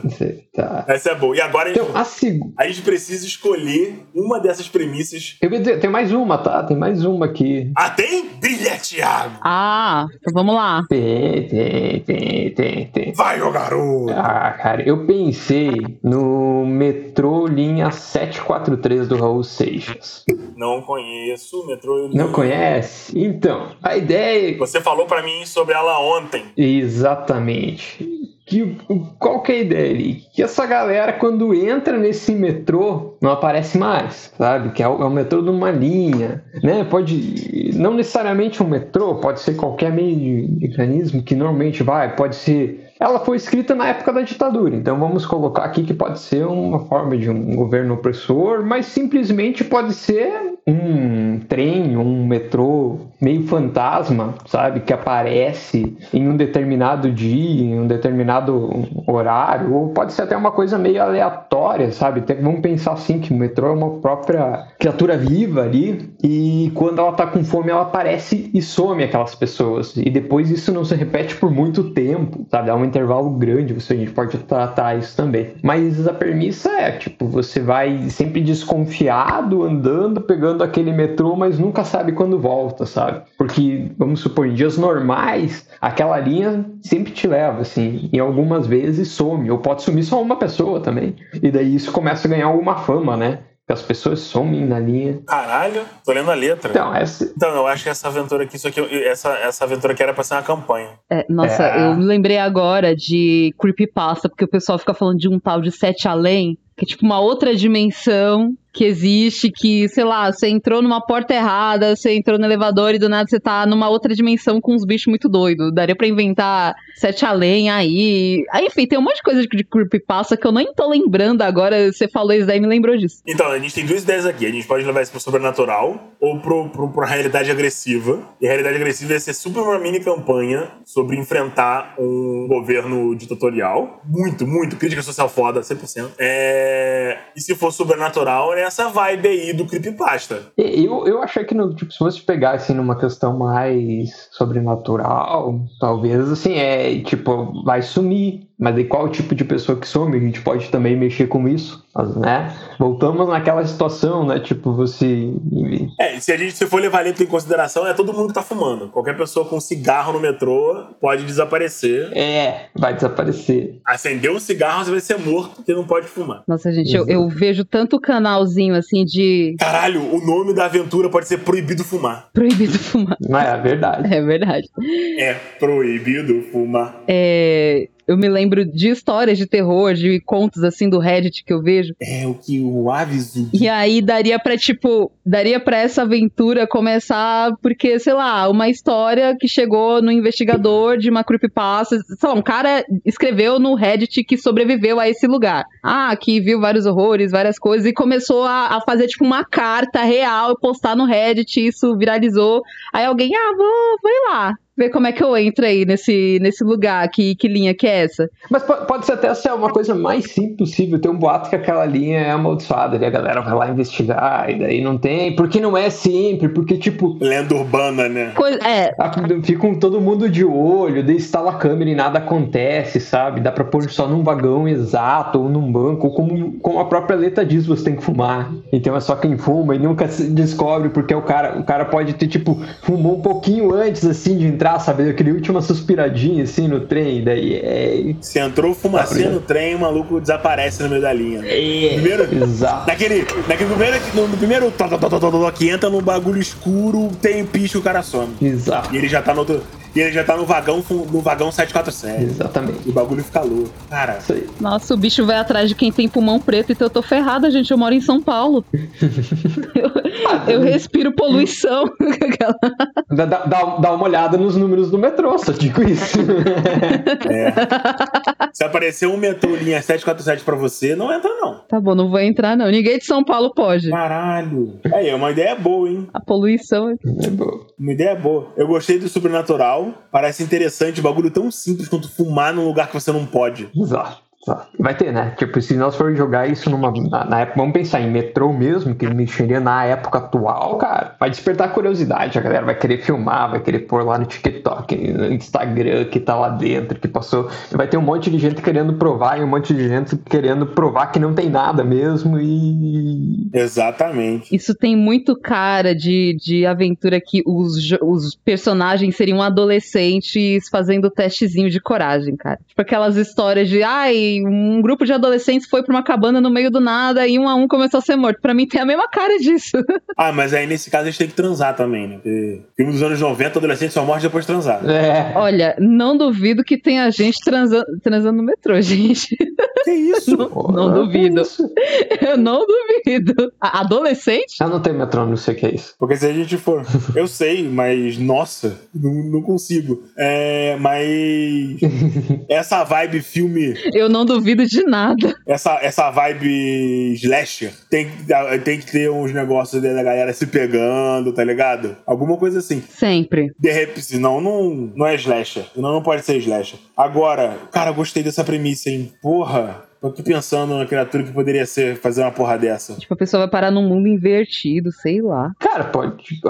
Tá. Essa é boa. E agora a gente, Então, a segunda. a gente precisa escolher uma dessas premissas. Eu ia dizer, tem mais uma, tá? Tem mais uma aqui. Ah, tem? Brilha, Thiago! Ah, então vamos lá. Tem, tem, tem, tem, tem. Vai, ô garoto! Ah, cara, eu pensei no metrô linha 743 do Raul Seixas. Não conheço o metrô. Não conhece? Então, a ideia. Você falou pra mim sobre ela ontem. Exatamente. Que, qual que é a ideia ali? Que essa galera, quando entra nesse metrô, não aparece mais, sabe? Que é o, é o metrô de uma linha, né? Pode, não necessariamente um metrô, pode ser qualquer meio de mecanismo que normalmente vai, pode ser... Ela foi escrita na época da ditadura, então vamos colocar aqui que pode ser uma forma de um governo opressor, mas simplesmente pode ser um trem, um metrô meio fantasma, sabe? Que aparece em um determinado dia, em um determinado horário, ou pode ser até uma coisa meio aleatória, sabe? Tem- vamos pensar assim que o metrô é uma própria criatura viva ali, e quando ela tá com fome, ela aparece e some aquelas pessoas. E depois isso não se repete por muito tempo, sabe? Há um intervalo grande, você, a gente pode tratar isso também. Mas a premissa é, tipo, você vai sempre desconfiado, andando, pegando aquele metrô, mas nunca sabe quando volta, sabe? Porque, vamos supor, em dias normais, aquela linha sempre te leva, assim, e algumas vezes some, ou pode sumir só uma pessoa também. E daí isso começa a ganhar alguma fama, né? Que as pessoas somem na linha. Caralho, tô lendo a letra. Então, essa, Então, eu acho que essa aventura aqui, isso aqui, essa, essa aventura aqui era pra ser uma campanha. É, nossa, É. eu me lembrei agora de Creepypasta, porque o pessoal fica falando de um tal de Sete Além, que é tipo uma outra dimensão que existe, que, sei lá, você entrou numa porta errada, você entrou no elevador e do nada você tá numa outra dimensão com uns bichos muito doidos. Daria pra inventar Sete Além aí. Aí, enfim, tem um monte de coisa de Creepypasta que eu nem tô lembrando agora. Você falou isso daí e me lembrou disso. Então, a gente tem duas ideias aqui. A gente pode levar isso pro sobrenatural ou pro, pro, pra realidade agressiva. E a realidade agressiva ia ser super uma mini campanha sobre enfrentar um governo ditatorial. Muito, muito. Crítica social foda, 100%. É... E se for sobrenatural, é essa vibe aí do creepypasta. Eu, eu achei que no, tipo, se você pegar assim numa questão mais sobrenatural, talvez assim, é tipo, vai sumir. Mas de qual tipo de pessoa que some? A gente pode também mexer com isso, mas, né? Voltamos naquela situação, né? Tipo, você. É, se a gente se for levar letra em consideração, é todo mundo que tá fumando. Qualquer pessoa com cigarro no metrô pode desaparecer. É, vai desaparecer. Acender um cigarro, você vai ser morto porque não pode fumar. Nossa, gente, eu, eu vejo tanto canalzinho assim de Caralho, o nome da aventura pode ser Proibido Fumar. proibido fumar. Não é a verdade. É verdade. É proibido fumar. É, eu me lembro de histórias de terror, de contos assim do Reddit que eu vejo. É o que o aviso. E aí daria pra, tipo, daria pra essa aventura começar porque, sei lá, uma história que chegou no investigador de uma creepypasta, sei lá, um cara escreveu no Reddit que sobreviveu a esse lugar. Ah, que viu vários horrores, várias coisas e começou a, a fazer tipo uma carta real e postar no Reddit, isso viralizou. Aí alguém, ah, vou, ir lá. Ver como é que eu entro aí nesse, nesse lugar, que, que linha que é essa? Mas po- pode ser até ser uma coisa mais simples possível. Tem um boato que aquela linha é amaldiçoada, e a galera vai lá investigar, e daí não tem. Porque não é sempre, porque, tipo, Lenda urbana, né? Coisa, é, a- ficam todo mundo de olho, daí instala a câmera e nada acontece, sabe? Dá pra pôr só num vagão exato, ou num banco, ou como, como a própria letra diz, você tem que fumar. Então é só quem fuma e nunca se descobre, porque o cara, o cara pode ter, tipo, fumou um pouquinho antes, assim, de entrar entrar, sabe? Aquele última suspiradinha assim no trem, daí é. Você entrou fumacinha no trem, o maluco desaparece no meio da linha. Primeiro, Exato. naquele, naquele primeiro, no, primeiro tó, tó, tó, que entra num bagulho escuro, tem pisca e o cara some. Exato. E ele já tá no outro, e ele já tá no vagão, no vagão 747. Exatamente. E o bagulho fica louco. Cara, Isso aí. Nossa, o bicho vai atrás de quem tem pulmão preto, então eu tô ferrada, gente. Eu moro em São Paulo. eu, eu respiro poluição. Aquela- Dá, dá, dá- uma olhada nos números do metrô, só digo isso. se aparecer um metrô linha 747 pra você, não entra não. tá bom, não vou entrar, não. Ninguém de São Paulo pode. Caralho. Aí, é uma ideia boa, hein? A poluição. É boa. Uma ideia boa. Eu gostei do sobrenatural. Parece interessante, um bagulho tão simples quanto fumar num lugar que você não pode. Exato. Vai ter, né? Tipo, se nós for jogar isso numa. Na, na época, vamos pensar em metrô mesmo, que mexeria na época atual, cara. Vai despertar curiosidade. A galera vai querer filmar, vai querer pôr lá no TikTok, no Instagram, que tá lá dentro, que passou. Vai ter um monte de gente querendo provar e um monte de gente querendo provar que não tem nada mesmo e. Exatamente. Isso tem muito cara de, de aventura que os, os personagens seriam adolescentes fazendo testezinho de coragem, cara. Tipo aquelas histórias de, ai, um grupo de adolescentes foi pra uma cabana no meio do nada e um a um começou a ser morto. Pra mim tem a mesma cara disso. Ah, mas aí nesse caso a gente tem que transar também, né? Porque filme dos anos 90, adolescente só morre depois de transar. É. Olha, não duvido que tenha gente transando, transando no metrô, gente. Que isso? Pô, não que duvido. isso? Eu não duvido. A- Adolescente? Eu não tenho metrô, não sei o que é isso. Porque se a gente for. Eu sei, mas nossa, não, não consigo. É, mas. Essa vibe filme. Eu não duvido de nada. Essa, essa vibe slasher tem, que- tem que ter uns negócios da galera se pegando, tá ligado? Alguma coisa assim. Sempre. De repente, senão não, não é slasher. Senão não pode ser slasher. Agora, cara, gostei dessa premissa, hein? Porra. Tô aqui pensando na criatura que poderia ser fazer uma porra dessa. Tipo, a pessoa vai parar num mundo invertido, sei lá. Cara, pode. tipo,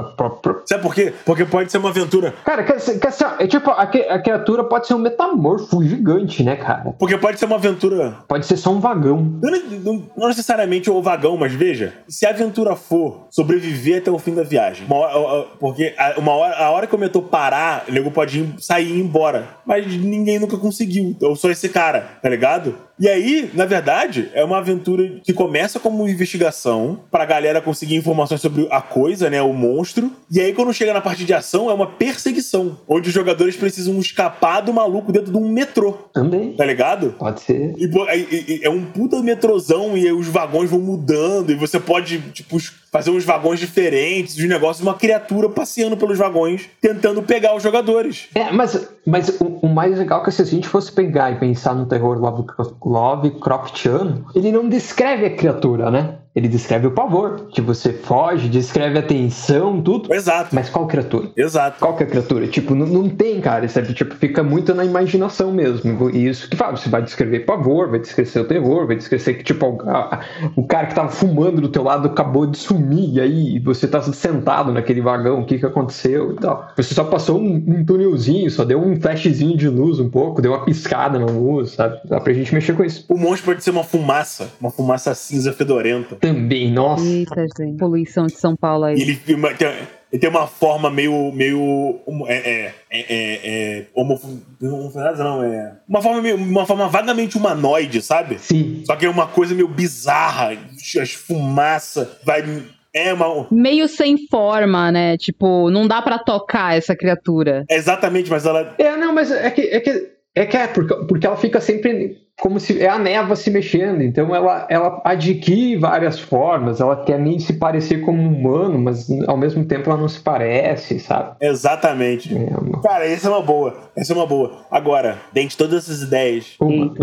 Sabe por quê? Porque pode ser uma aventura. Cara, quer, ser- é tipo, a, que- a criatura pode ser um metamorfo gigante, né, cara? Porque pode ser uma aventura Pode ser só um vagão. Não, não- não necessariamente o vagão, mas veja, se a aventura for sobreviver até o fim da viagem, uma hora- porque a, uma hora, a hora que o metrô parar, o nego pode ir- sair e ir embora. Mas ninguém nunca conseguiu, ou só esse cara, tá ligado? E aí, na verdade, é uma aventura que começa como uma investigação pra galera conseguir informações sobre a coisa, né, o monstro. E aí, quando chega na parte de ação, é uma perseguição, onde os jogadores precisam escapar do maluco dentro de um metrô, Também. tá ligado? Pode ser. E, e é um puta metrozão e aí os vagões vão mudando e você pode, tipo, fazer uns vagões diferentes, os negócios, uma criatura passeando pelos vagões, tentando pegar os jogadores. É, mas, mas o, o mais legal é que se a gente fosse pegar e pensar no terror Love- Lovecraftiano, ele não descreve a criatura, né? Ele descreve o pavor, que você foge, descreve a tensão, tudo. Exato. Mas qual criatura? Exato. Qual que é a criatura? Tipo, não, não tem, cara, sabe? Tipo, fica muito na imaginação mesmo. E isso que fala, você vai descrever pavor, vai descrever o terror, vai descrever que, tipo, o, a- o cara que tava fumando do teu lado acabou de sumir, e aí você tá sentado naquele vagão, o que que aconteceu e tal. Você só passou um, um túnelzinho, só deu um flashzinho de luz um pouco, deu uma piscada na luz, sabe? Dá pra gente mexer com isso. O monstro pode ser uma fumaça, uma fumaça cinza fedorenta. Também, nossa. Eita, gente. Poluição de São Paulo aí. E ele tem uma- tem, ele tem uma forma meio. meio. É. é, é, é, é homof- não, é. Uma forma, meio, uma forma vagamente humanoide, sabe? Sim. Só que é uma coisa meio bizarra. As fumaça vai. É uma. Meio sem forma, né? Tipo, não dá pra tocar essa criatura. Exatamente, mas ela. É, não, mas é que é, que, é, que é porque, porque ela fica sempre como se é a névoa se mexendo, então ela, ela adquire várias formas, ela quer nem se parecer como um humano, mas ao mesmo tempo ela não se parece, sabe? Exatamente. É uma... Cara, essa é uma boa. Essa é uma boa. Agora, dentre todas essas ideias, uma-.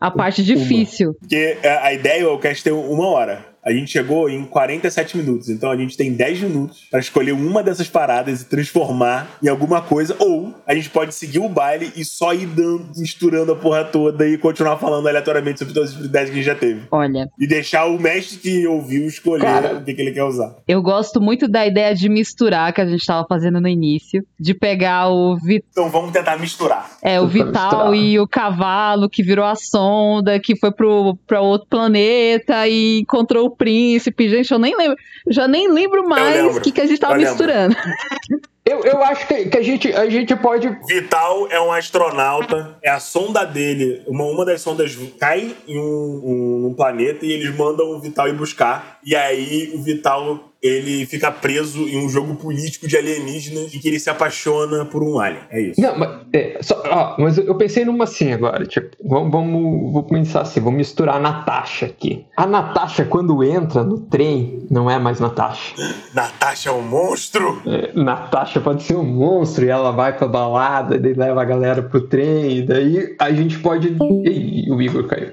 A parte difícil. porque a a ideia é o cast ter uma hora. A gente chegou em 47 minutos, então a gente tem 10 minutos pra escolher uma dessas paradas e transformar em alguma coisa, ou a gente pode seguir o baile e só ir dando, misturando a porra toda e continuar falando aleatoriamente sobre todas as ideias que a gente já teve. Olha, E deixar o mestre que ouviu escolher Cara. o que, que ele quer usar. eu gosto muito da ideia de misturar que a gente tava fazendo no início. De pegar o, Vi- Então vamos tentar misturar. é, o Vital misturar. e o cavalo que virou a sonda, que foi pro, pra outro planeta e encontrou o príncipe. Gente, eu nem lembro. Já nem lembro mais o que, que a gente tava Eu lembro. misturando. Eu, eu acho que, que a, gente, a gente pode. Vital é um astronauta, é a sonda dele, uma, uma das sondas cai em um, um- um planeta e eles mandam o Vital ir buscar. E aí o Vital ele fica preso em um jogo político de alienígenas e que ele se apaixona por um alien. É isso. Não, mas, é, só- ó, mas eu pensei numa assim agora, tipo, vamos, vamos vou pensar assim, vou misturar a Natasha aqui. A Natasha, quando entra no trem, não é mais Natasha. Natasha é um monstro? É, Natasha pode ser um monstro e ela vai pra balada, daí leva a galera pro trem, e daí a gente pode. O Igor caiu.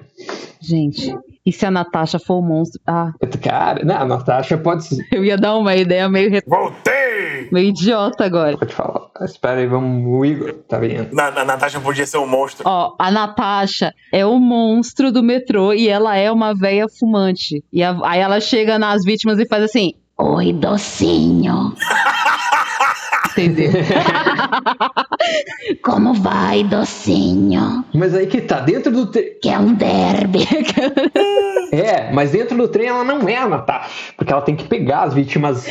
Gente, e se a Natasha for o monstro? Ah, Cara, não, a Natasha pode ser. eu ia dar uma ideia meio, re- Voltei! meio idiota agora. Pode falar. Espera aí, vamos. O Igor, tá vendo? Na, na- Natasha podia ser um monstro. Ó, a Natasha é o monstro do metrô e ela é uma véia fumante. E a- aí ela chega nas vítimas e faz assim: Oi, docinho. Entendeu? Como vai, docinho? Mas aí que tá, dentro do trem. Quer um derby? É, mas dentro do trem ela não é a Natasha. Porque ela tem que pegar as vítimas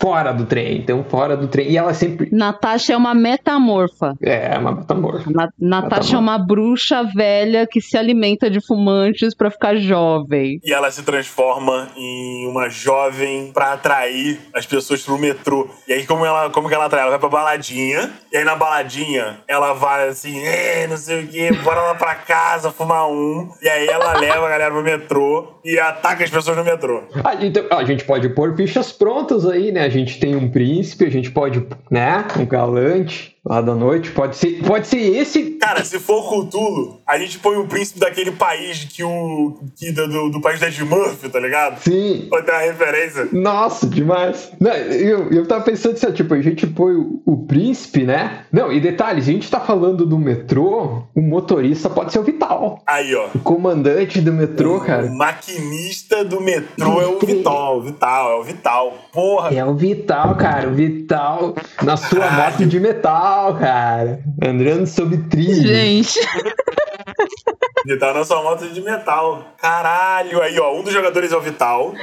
fora do trem. Então, fora do trem. E ela sempre. Natasha é uma metamorfa. É, uma metamorfa. Na- Natasha é uma bruxa velha que se alimenta de fumantes pra ficar jovem. E ela se transforma em uma jovem pra atrair as pessoas pro metrô. E aí, como, ela, como que ela atrai? Ela vai pra baladinha. E aí, na baladinha, ela vai assim, não sei o quê, bora lá pra casa fumar um. E aí, ela leva a galera pro metrô e ataca as pessoas no metrô. Ah, então, ó, a gente pode pôr fichas prontas aí, né? A gente tem um príncipe, a gente pode, né? Um galante lá da noite. Pode ser, pode ser esse. Cara, se for Cthulhu, a gente põe o príncipe daquele país que o. Que do, do, país da Ed Murphy, tá ligado? Sim. Pode ter uma referência. Nossa, demais. Não, eu, eu tava pensando assim, tipo, a gente põe o, o príncipe, né? Não, e detalhes, a gente tá falando do metrô, o motorista pode ser o Vital. Aí, ó. O comandante do metrô, O cara. maquinista do metrô é o Vital, o Vital, é o Vital. Porra! É o Vital, cara. O Vital na sua moto de metal, cara. Andando sobre trilho. Gente, Vital na sua moto de metal. Caralho! Aí, ó, um dos jogadores é o Vital,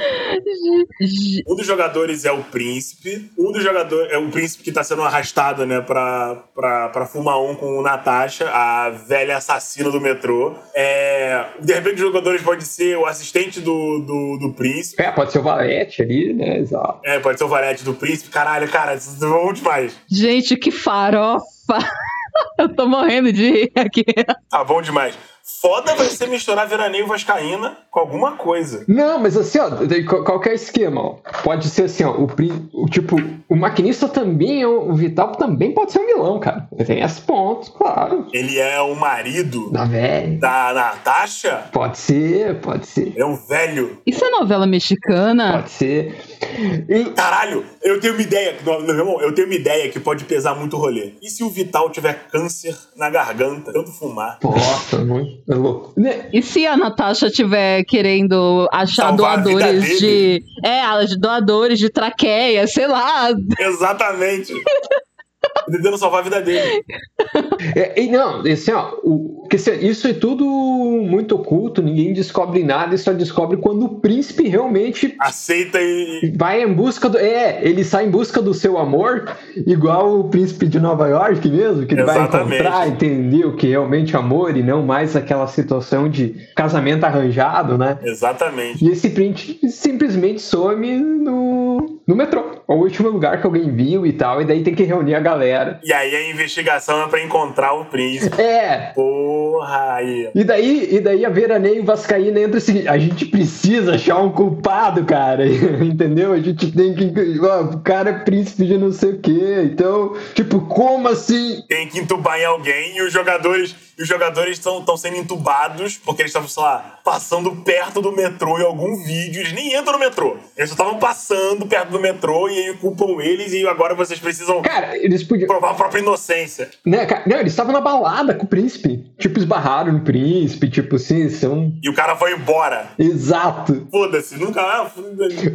um dos jogadores é o príncipe, um dos jogadores é o príncipe que tá sendo arrastado, né, pra, pra, pra fumar um com o Natasha, a velha assassina do metrô. É, de repente, os jogadores podem ser o assistente do, do, do príncipe. É, pode ser o Valete ali, né? Exato. É, pode ser o varete do príncipe. Caralho, cara, isso é bom demais. gente, que farofa. Eu tô morrendo de rir aqui. Tá bom demais. Foda vai ser misturar veraneio vascaína com alguma coisa. Não, mas assim, ó, daí qual qual que é esquema, ó? Pode ser assim, ó, o, o tipo, o maquinista também, o Vital também pode ser um vilão, cara. Tem esses pontos, claro. Ele é o marido Da velha. da Natasha? Pode ser, pode ser, Ele é um velho. Isso é novela mexicana? pode ser. E- Caralho, eu tenho uma ideia, meu irmão, eu tenho uma ideia que pode pesar muito o rolê. E se o Vital tiver câncer na garganta, tanto fumar? Nossa, muito é louco. Né? E se a Natasha estiver querendo achar Salvar doadores de. É, doadores de traqueia, sei lá. Exatamente. Tentando salvar a vida dele. É, e não, assim, ó, o, que assim, isso é tudo muito oculto, ninguém descobre nada e só descobre quando o príncipe realmente Aceita e. vai em busca do. É, ele sai em busca do seu amor, igual o príncipe de Nova York mesmo, que ele Exatamente. vai encontrar, entender o que é realmente amor e não mais aquela situação de casamento arranjado, né? Exatamente. E esse príncipe simplesmente some no, no metrô. É o último lugar que alguém viu e tal, e daí tem que reunir a galera. E aí a investigação é pra encontrar o príncipe. É, Porra, aí. E daí, e daí a Veraneio Vascaína entra o seguinte: a gente precisa achar um culpado, cara. Entendeu? A gente tem que. ó, o cara é príncipe de não sei o quê. Então, tipo, como assim? Tem que entubar em alguém e os jogadores. E os jogadores estão sendo entubados porque eles estavam, sei lá, passando perto do metrô em algum vídeo. Eles nem entram no metrô. Eles só estavam passando perto do metrô e aí culpam eles e agora vocês precisam Cara, eles podiam. provar a própria inocência. Né, cara, não, eles estavam na balada com o príncipe. Tipo, esbarraram no príncipe, tipo assim, são. E o cara foi embora. Exato. Foda-se, nunca.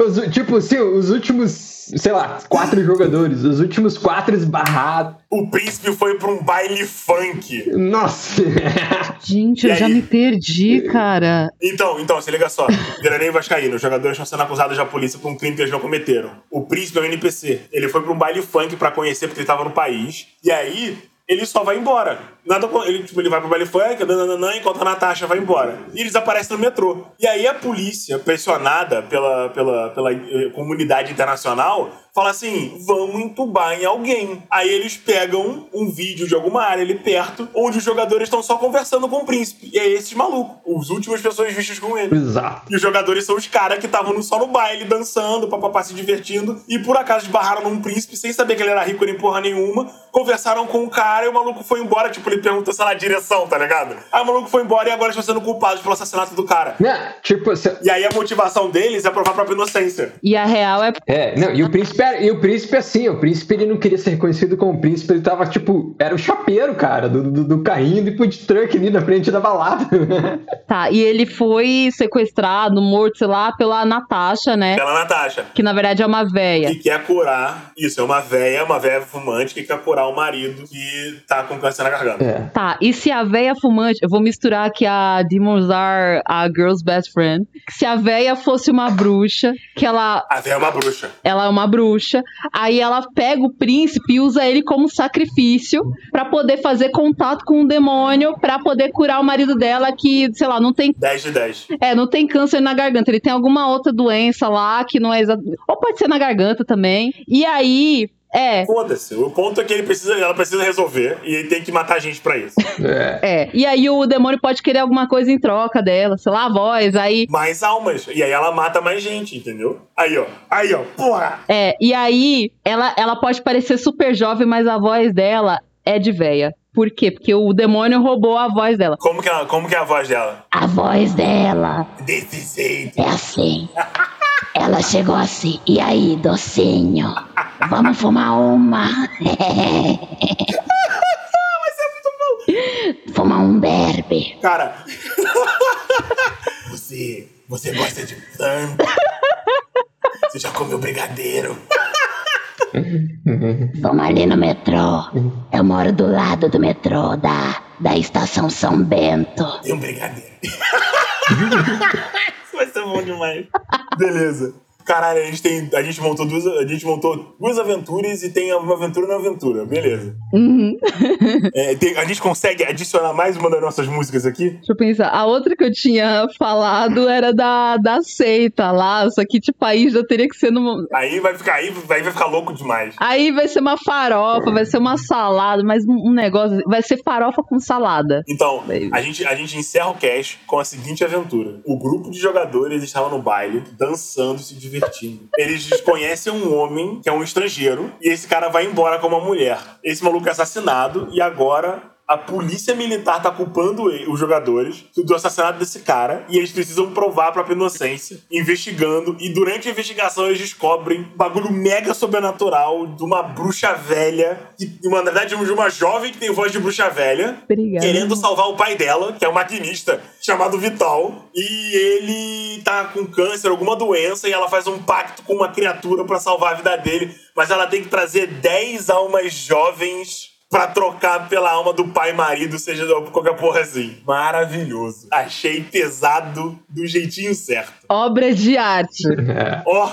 Os- tipo assim, os últimos, sei lá, quatro jogadores, os últimos quatro esbarrados. O príncipe foi pra um baile funk. Nossa! Gente, E eu já me perdi, cara. Então, então, se liga só. Veraneio Vascaíno, os jogadores estão sendo acusados da polícia por um crime que eles não cometeram. O príncipe é um NPC. Ele foi pra um baile funk pra conhecer porque ele tava no país. E aí, ele só vai embora. Nada, ele, tipo, ele vai pro baile funk, nananã, enquanto a Natasha vai embora. E eles aparecem no metrô. E aí a polícia, pressionada pela, pela, pela eh, comunidade internacional, fala assim: vamos entubar em alguém. Aí eles pegam um vídeo de alguma área ali perto, onde os jogadores estão só conversando com o príncipe. E é esses malucos, os últimas pessoas vistas com ele. Exato. E os jogadores são os caras que estavam só no baile, dançando, papapá, se divertindo. E por acaso esbarraram num príncipe, sem saber que ele era rico nem porra nenhuma. Conversaram com o cara e o maluco foi embora. Tipo, ele perguntou, sei lá, a direção, tá ligado? Aí o maluco foi embora e agora estão sendo culpados pelo assassinato do cara. Né? Tipo, se- E aí a motivação deles é provar a própria inocência. E a real é. É, não, e o príncipe era, e o príncipe assim, o príncipe ele não queria ser reconhecido como príncipe, ele tava tipo, era o chapeiro, cara, do, do, do carrinho do food truck ali na frente da balada. Tá, e ele foi sequestrado, morto, sei lá, pela Natasha, né? Pela Natasha. Que na verdade é uma véia. Que quer curar. Isso, é uma véia, uma véia fumante que quer curar o marido que tá com câncer na garganta. é. Tá, e se a véia fumante. Eu vou misturar aqui a Demons Are a Girl's Best Friend. Se a véia fosse uma bruxa, que ela, A véia é uma bruxa. ela é uma bruxa, aí ela pega o príncipe e usa ele como sacrifício pra poder fazer contato com o demônio, pra poder curar o marido dela que, sei lá, não tem 10 de 10. É, não tem câncer na garganta. Ele tem alguma outra doença lá que não é exato. Ou pode ser na garganta também. E aí, é. Foda-se. O ponto é que ele precisa, ela precisa resolver e ele tem que matar gente pra isso. É. É. E aí o demônio pode querer alguma coisa em troca dela, sei lá, a voz. Aí. mais almas. E aí ela mata mais gente, entendeu? Aí, ó. Aí, ó. Porra! É. E aí, ela, ela pode parecer super jovem, mas a voz dela é de véia. Por quê? Porque o demônio roubou a voz dela. Como que, ela, como que é a voz dela? A voz dela Desse jeito. é assim. Ela chegou assim. E aí, docinho? Vamos fumar uma? Fumar um derby. Cara. você. Você gosta de tanto. Você já comeu brigadeiro. Vamos ali no metrô. Eu moro do lado do metrô da, da estação São Bento. Tem um brigadeiro. Vai ser bom demais. Beleza. Caralho, a gente, tem, a gente montou duas, a gente montou duas aventuras e tem uma aventura na aventura. Beleza. Uhum. É, tem- a gente consegue adicionar mais uma das nossas músicas aqui? Deixa eu pensar. A outra que eu tinha falado era da, da seita lá. Só que, tipo, aí já teria que ser numa. Aí vai ficar, aí vai, vai ficar louco demais. Aí vai ser uma farofa, vai ser uma salada, mas um negócio. Vai ser farofa com salada. Então, a gente, a gente encerra o cast com a seguinte aventura. O grupo de jogadores estava no baile, dançando se divertindo. Eles conhecem um homem, que é um estrangeiro, e esse cara vai embora com uma mulher. Esse maluco é assassinado e agora a polícia militar tá culpando os jogadores do assassinato desse cara e eles precisam provar a própria inocência, investigando. E durante a investigação eles descobrem um bagulho mega sobrenatural de uma bruxa velha, que, na verdade, de uma jovem que tem voz de bruxa velha, Obrigada. querendo salvar o pai dela, que é um maquinista chamado Vital, e ele tá com câncer, alguma doença, e ela faz um pacto com uma criatura pra salvar a vida dele, mas ela tem que trazer 10 almas jovens pra trocar pela alma do pai e marido, seja qualquer porra assim. Maravilhoso. Achei pesado do jeitinho certo. Obra de arte. É. Ó.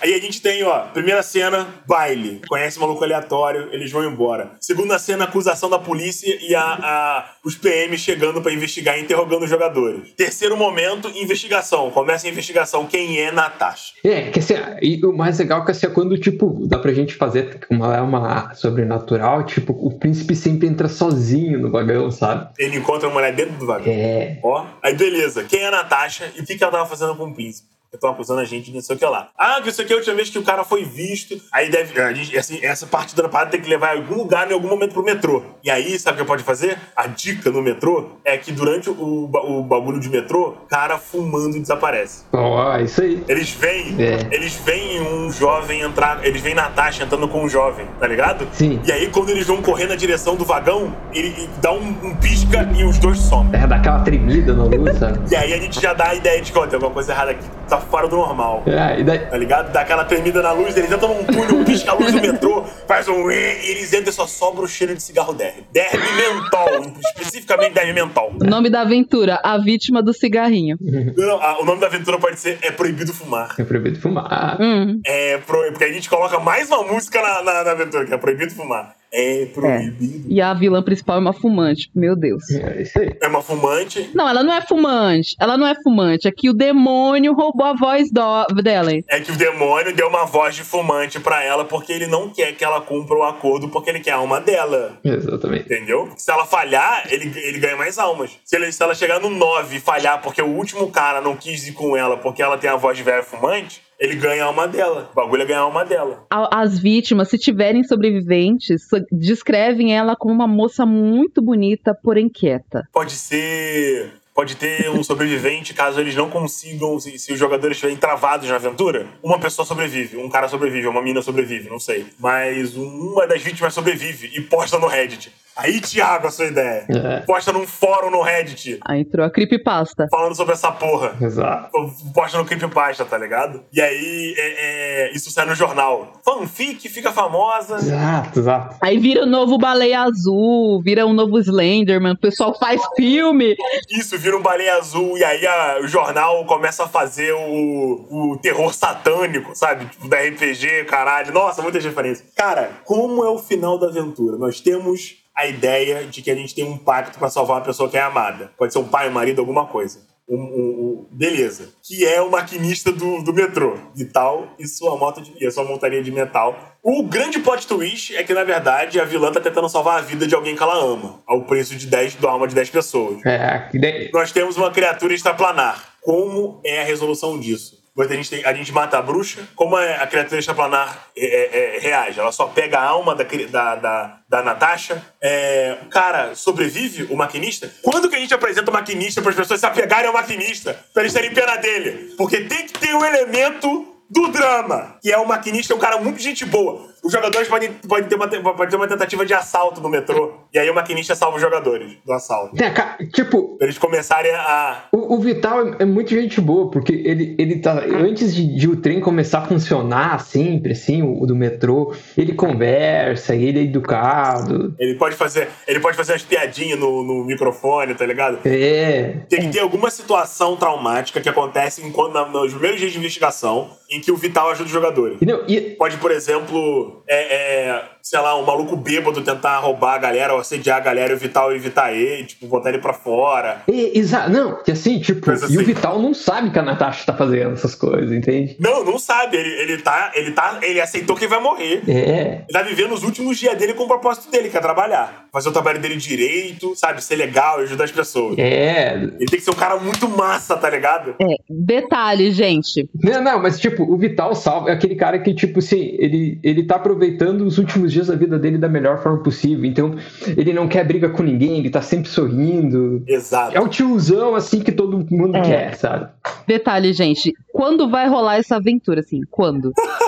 Aí a gente tem, ó, primeira cena, baile. Conhece maluco aleatório, eles vão embora. Segunda cena, acusação da polícia e a, a- os PM chegando pra investigar e interrogando os jogadores. Terceiro momento, investigação. Começa a investigação. Quem é Natasha? É, que assim, e o mais legal é que assim, é quando, tipo, dá pra gente fazer uma, uma sobrenatural, tipo, o príncipe sempre entra sozinho no vagão, sabe? Ele encontra a mulher dentro do vagão. É. Ó, aí beleza. Quem é Natasha e o que, que ela tava fazendo com o príncipe? Estão acusando a gente de não sei o que lá. Ah, que isso aqui é a última vez que o cara foi visto. Aí deve. Assim, essa parte da parada tem que levar em algum lugar, em algum momento pro metrô. E aí, sabe o que pode fazer? A dica no metrô é que durante o, ba- o bagulho de metrô, cara fumando desaparece. Ó, isso aí. Eles veem, É. eles veem um jovem entrar, eles veem Natasha entrando com um jovem, tá ligado? Sim. E aí, quando eles vão correr na direção do vagão, ele, ele dá um, um pisca e os dois somem. É, dá aquela tremida na luz, sabe? E aí a gente já dá a ideia de que ó, tem alguma coisa errada aqui. Tá fica fora do normal. É, e daí, Tá ligado? Dá aquela tremida na luz, eles entram num túnel, pisca a luz do metrô, faz um e eles entram e só sobra o cheiro de cigarro derby. Derby mentol, especificamente derby mentol. O nome da aventura, a vítima do cigarrinho. Não, ah, o nome da aventura pode ser É Proibido Fumar. é proibido fumar. Hum. É pro... Porque a gente coloca mais uma música na, na, na aventura, que é Proibido Fumar. É proibido. E a vilã principal é uma fumante. Meu Deus. É isso aí. É uma fumante. Não, ela não é fumante. Ela não é fumante. É que o demônio roubou a voz do- dela. É que o demônio deu uma voz de fumante pra ela porque ele não quer que ela cumpra o acordo porque ele quer a alma dela. Exatamente. Entendeu? Se ela falhar, ele, ele ganha mais almas. Se, ele- se ela chegar no 9 e falhar porque o último cara não quis ir com ela porque ela tem a voz de velha fumante, ele ganha a alma dela. O bagulho é ganhar a alma dela. As vítimas, se tiverem sobreviventes, so- descrevem ela como uma moça muito bonita, porém quieta. Pode ser. Pode ter um sobrevivente caso eles não consigam, se, se os jogadores estiverem travados na aventura. Uma pessoa sobrevive, um cara sobrevive, uma mina sobrevive, não sei. Mas uma das vítimas sobrevive e posta no Reddit. Aí, Thiago, a sua ideia. É. Posta num fórum no Reddit Aí entrou a creepypasta. falando sobre essa porra. Exato. Posta no Creepypasta, tá ligado? E aí, é, é, isso sai no jornal. Fanfic fica famosa. Exato, exato. Aí vira o novo Baleia Azul, vira um novo Slenderman, o pessoal faz filme. Isso vira um baleia azul e aí a- o jornal começa a fazer o, o terror satânico, sabe? Tipo, da RPG, caralho. Nossa, muitas referências. Cara, como é o final da aventura? Nós temos a ideia de que a gente tem um pacto pra salvar uma pessoa que é amada. Pode ser um pai, um marido, alguma coisa. Um, um- um- beleza. Que é o maquinista do, do metrô e tal, e sua moto de, e a sua montaria de metal. O grande plot twist é que, na verdade, a vilã tá tentando salvar a vida de alguém que ela ama, ao preço de 10, do alma de 10 pessoas É, nós temos uma criatura extraplanar. Como é a resolução disso? A gente, tem- a gente mata a bruxa. Como é a criatura extraplanar é, é, é, reage? Ela só pega a alma da, da, da, da Natasha. É, cara sobrevive, o maquinista. Quando que a gente apresenta o maquinista para as pessoas se apegarem ao maquinista? Pra eles terem pena dele? Porque tem que ter o elemento do drama, que é o maquinista, é um cara muito gente boa. Os jogadores podem, podem, ter, uma, te- pode ter uma tentativa de assalto no metrô. E aí o maquinista salva os jogadores do assalto. É, tipo, Pra eles começarem a, o, o Vital é, é muito gente boa, porque ele, ele tá. Antes de, de o trem começar a funcionar sempre, assim, o, o do metrô, ele conversa, ele é educado. Ele pode fazer, ele pode fazer umas piadinhas no, no microfone, tá ligado? É. Tem que ter alguma situação traumática que acontece enquanto, na- nos primeiros dias de investigação em que o Vital ajuda os jogadores. E, não, e, Pode, por exemplo, é, é, sei lá, um maluco bêbado tentar roubar a galera ou assediar a galera e o Vital evitar ele, tipo, botar ele pra fora. e- exa- não, que assim, tipo, Mas e o assim- Vital não sabe que a Natasha tá fazendo essas coisas, entende? Não, não sabe. Ele, ele tá. Ele tá. Ele aceitou que vai morrer. É. Ele tá vivendo os últimos dias dele com o propósito dele, que é trabalhar. Fazer o trabalho dele direito, sabe? Ser legal e ajudar as pessoas. É. Ele tem que ser um cara muito massa, tá ligado? É, detalhe, gente. Não, não, mas tipo, o Vital salva é aquele cara que, tipo assim, ele, ele tá aproveitando os últimos dias da vida dele da melhor forma possível. Então, ele não quer briga com ninguém, ele tá sempre sorrindo. Exato. É o tiozão, assim, que todo mundo É. quer, sabe? Detalhe, gente. Quando vai rolar essa aventura, assim? Quando?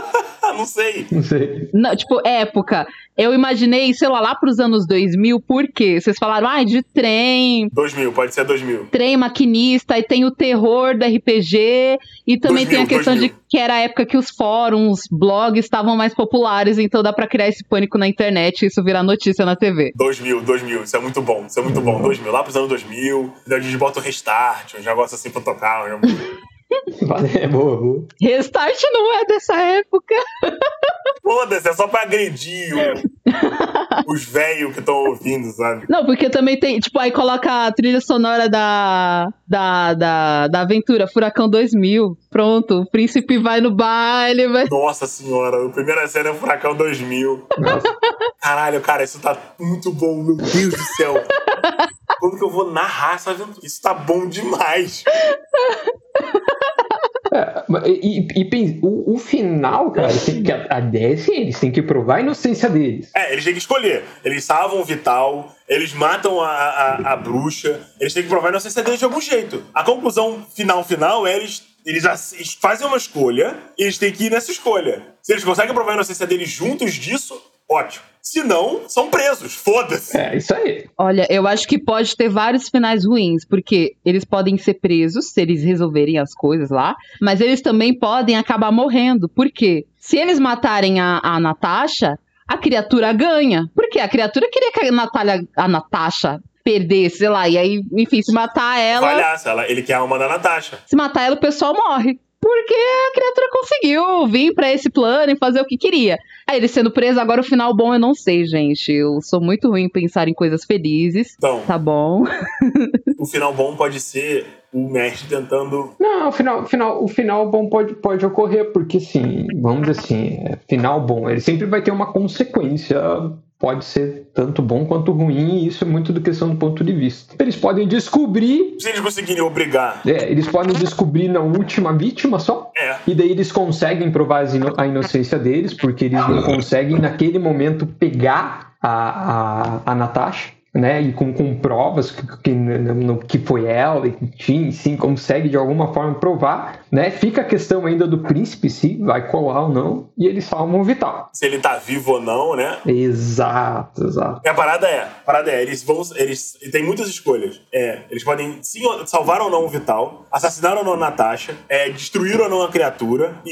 Ah, não sei. Não sei. Não, tipo, época. Eu imaginei, sei lá, lá pros anos 2000, por quê? Vocês falaram, ai, de trem, 2000, pode ser 2000. trem maquinista, e tem o terror do RPG, e também 2000, tem a questão 2000. de que era a época que os fóruns, blogs estavam mais populares, então dá pra criar esse pânico na internet e isso virar notícia na TV. 2000, 2000. Isso é muito bom. Isso é muito bom. 2000. Lá pros anos 2000. daí A gente bota o restart, um negócio assim pra tocar. um- É boa, boa. Restart não é dessa época. Foda-se, é só pra agredir o- os velhos que estão ouvindo, sabe? Não, porque também tem, tipo, aí coloca a trilha sonora da, da, da, da aventura, Furacão 2000. Pronto, o príncipe vai no baile, vai... Nossa senhora, a primeira cena é o Furacão 2000. Caralho, cara, isso tá muito bom, meu Deus do céu. Quando que eu vou narrar essa aventura? Isso tá bom demais. É, e, e, o, o final, cara, tem que, a, a ideia é eles têm que provar a inocência deles. É, eles têm que escolher. Eles salvam o Vital, eles matam a, a, a bruxa, eles têm que provar a inocência deles de algum jeito. A conclusão final, final, é eles, eles eles fazem uma escolha e eles têm que ir nessa escolha. Se eles conseguem provar a inocência deles juntos disso, ótimo. Se não, são presos. Foda-se. É, isso aí. Olha, eu acho que pode ter vários finais ruins, porque eles podem ser presos se eles resolverem as coisas lá, mas eles também podem acabar morrendo. Por quê? Se eles matarem a, a Natasha, a criatura ganha. Porque a criatura queria que a, Natália, a Natasha perdesse, sei lá, e aí, enfim, se matar ela. Palhaça, ela, ele quer a alma da Natasha. Se matar ela, o pessoal morre. Porque a criatura conseguiu vir pra esse plano e fazer o que queria. Aí ele sendo preso, agora o final bom eu não sei, gente. Eu sou muito ruim em pensar em coisas felizes. Então, Tá bom. o final bom pode ser o mestre tentando. Não, o final, o final, o final bom pode, pode ocorrer, porque assim, vamos dizer assim, é, final bom, ele sempre vai ter uma consequência, pode ser tanto bom quanto ruim, e isso é muito da questão do ponto de vista. Eles podem descobrir, Se eles conseguirem obrigar. é, eles podem descobrir na última vítima só, É. e daí eles conseguem provar a inocência deles, porque eles não conseguem naquele momento pegar a, a, a Natasha. Né, e com, com provas que, que, que foi ela, e enfim, sim, consegue de alguma forma provar, né? Fica a questão ainda do príncipe se vai colar ou não, e eles salvam o Vital. Se ele tá vivo ou não, né? Exato, exato. E a parada é, a parada é, eles vão. Eles têm muitas escolhas. É, eles podem sim, salvar ou não o Vital, assassinar ou não a Natasha, é, destruir ou não a criatura, e,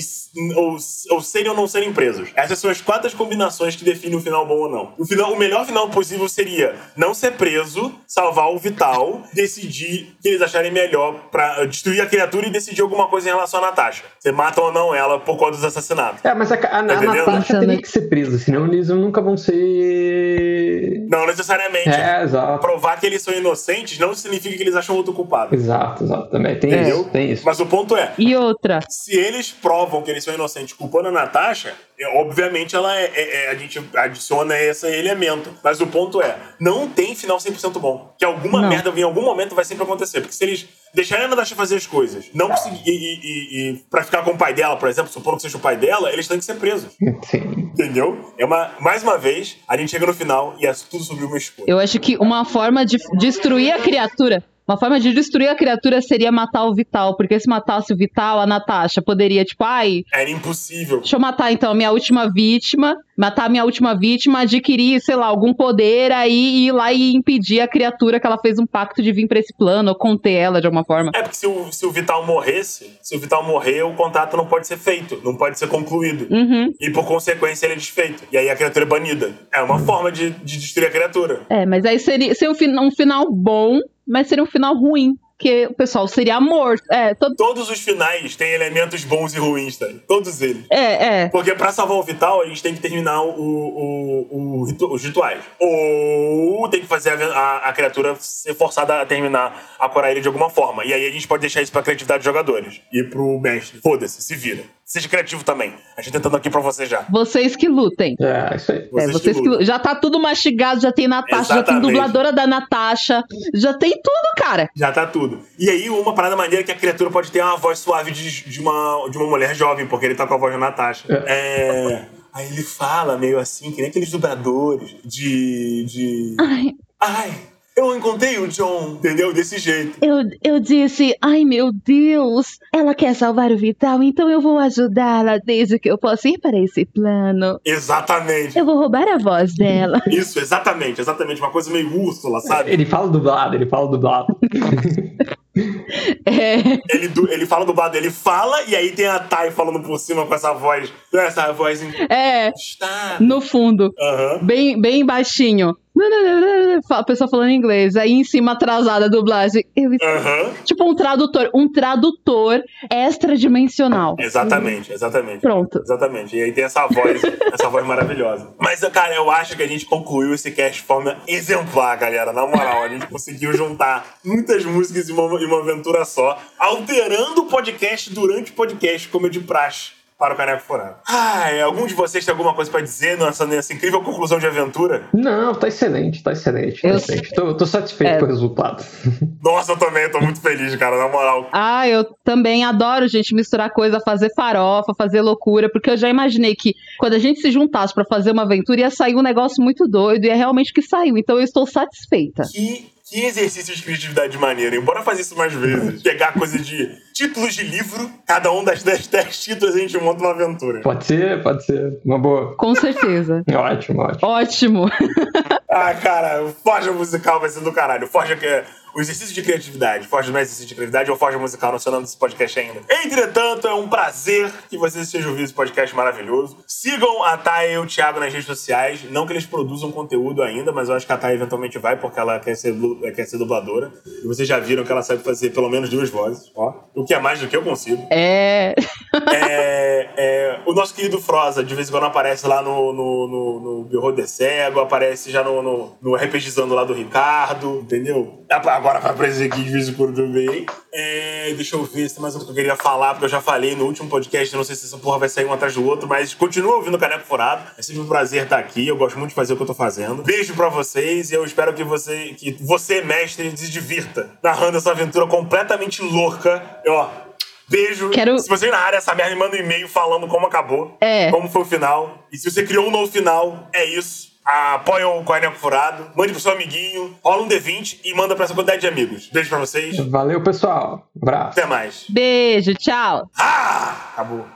ou, ou serem ou não serem presos. Essas são as quatro combinações que definem o final bom ou não. O, final, o melhor final possível seria não ser preso, salvar o Vital, decidir o que eles acharem melhor pra destruir a criatura e decidir alguma coisa em relação a Natasha. Você mata ou não ela por conta dos assassinatos. É, mas a, a, a entendendo? Natasha Pensando teria em- que ser presa, senão eles nunca vão ser. Não necessariamente. É, exato. Provar que eles são inocentes não significa que eles acham outro culpado. Exato, exato. Também tem Entendeu? isso, tem isso. Mas o ponto é, E outra, se eles provam que eles são inocentes culpando a Natasha, é, obviamente ela é, é- é- a gente adiciona esse elemento. Mas o ponto é, não tem final 100% bom. Que alguma Não. merda em algum momento vai sempre acontecer. Porque se eles deixarem a Natasha fazer as coisas, não conseguir, e, e, e, e pra ficar com o pai dela, por exemplo, supondo que seja o pai dela, eles têm que ser presos. Sim. Entendeu? É uma, mais uma vez, a gente chega no final e é tudo sobre uma escolha. eu acho que uma forma de destruir a criatura. Uma forma de destruir a criatura seria matar o Vital, porque se matasse o Vital, a Natasha poderia, tipo, ai, Era impossível. deixa eu matar então a minha última vítima, matar minha última vítima, adquirir, sei lá, algum poder aí e ir lá e impedir a criatura que ela fez um pacto de vir pra esse plano, ou conter ela de alguma forma. É porque se o, se o Vital morresse, se o Vital morrer, o contrato não pode ser feito, não pode ser concluído. Uhum. E por consequência ele é desfeito. E aí a criatura é banida. É uma forma de, de destruir a criatura. É, mas aí seria, seria um, um final bom, mas seria um final ruim. Porque o pessoal seria morto. É, todo, Todos os finais têm elementos bons e ruins, tá? Todos eles. é, é. Porque pra salvar o Vital, a gente tem que terminar o, o, o os rituais. Ou tem que fazer a, a- a criatura ser forçada a terminar, a ele de alguma forma. E aí a gente pode deixar isso pra criatividade dos jogadores. E pro mestre. Foda-se, se vira. Seja criativo também. A gente tentando aqui pra você já. Vocês que lutem. É, isso aí. É, Vocês vocês que que, lutem. já tá tudo mastigado, já tem Natasha, já tem Exatamente. dubladora da Natasha, já tem tudo, cara. Já tá tudo. E aí, uma parada maneira é que a criatura pode ter uma voz suave de, de, uma, de uma mulher jovem, porque ele tá com a voz da Natasha. É. Aí ele fala meio assim, que nem aqueles dubladores de. de. Ai, Ai, eu encontrei o John, entendeu? Desse jeito. eu, eu disse, ai meu Deus, ela quer salvar o Vital, então eu vou ajudá-la desde que eu possa ir para esse plano. Exatamente. Eu vou roubar a voz dela. Isso, exatamente, exatamente. Uma coisa meio Úrsula, sabe? Ele fala dublado, ele fala dublado. É, Ele, ele fala dublado, ele fala, e aí tem a Thay falando por cima com essa voz. Essa voz é, está. no fundo, Aham. bem, bem baixinho. A pessoa falando inglês, aí em cima atrasada a dublagem. Eu, Aham. tipo um tradutor, um tradutor extradimensional. Exatamente, exatamente. Pronto. Exatamente. E aí tem essa voz, essa voz maravilhosa. Mas, cara, eu acho que a gente concluiu esse cast de forma exemplar, galera. Na moral, a gente conseguiu juntar muitas músicas em uma, em uma aventura só, alterando o podcast durante o podcast, como é de praxe. Para o Caneco Furado. Ai, algum de vocês tem alguma coisa pra dizer nessa, nessa incrível conclusão de aventura? Não, tá excelente, tá excelente. Tá Eu- excelente. Tô, tô satisfeito É. com o resultado. Nossa, eu também, tô muito feliz, cara, na moral. Ah, eu também adoro, gente, misturar coisa, fazer farofa, fazer loucura, porque eu já imaginei que quando a gente se juntasse pra fazer uma aventura ia sair um negócio muito doido, e é realmente o que saiu. Então eu estou satisfeita. Que Que exercício de criatividade maneiro, hein? Bora fazer isso mais vezes. Pegar coisa de títulos de livro, cada um das 10 títulos a gente monta uma aventura. Pode ser, pode ser. Uma boa. Com certeza. Ótimo, ótimo. Ótimo. Ah, cara, o Forja Musical vai ser do caralho. Forja que é o exercício de criatividade. Forja não é exercício de criatividade ou Forja Musical, não sei o nome desse podcast ainda. Entretanto, é um prazer que vocês estejam ouvindo esse podcast maravilhoso. Sigam a Thay e o Thiago nas redes sociais. Não que eles produzam conteúdo ainda, mas eu acho que a Thay eventualmente vai, porque ela quer ser, quer ser dubladora. E vocês já viram que ela sabe fazer pelo menos duas vozes, ó. O que é mais do que eu consigo. É. É, é, o nosso querido Froza, de vez em quando aparece lá no, no, no, no Birro de Cego, aparece já no, no, no RPGizando lá do Ricardo, entendeu? Agora vai aparecer aqui de vez em quando também. É, deixa eu ver se tem mais coisa que eu queria falar, porque eu já falei no último podcast, não sei se essa porra vai sair um atrás do outro, mas continua ouvindo o Caneco Furado. É sempre um prazer estar aqui, eu gosto muito de fazer o que eu tô fazendo. Beijo pra vocês e eu espero que você, que você mestre, se divirta narrando essa aventura completamente louca. E, ó, Beijo. Quero- Se você narrar essa merda, me manda um e-mail falando como acabou. É. Como foi o final. E se você criou um novo final, é isso. Apoia o Corneco Furado. Mande pro seu amiguinho. Rola um D20 e manda pra essa quantidade de amigos. Beijo pra vocês. Valeu, pessoal. Abraço. Até mais. Beijo, tchau. Ah! Acabou.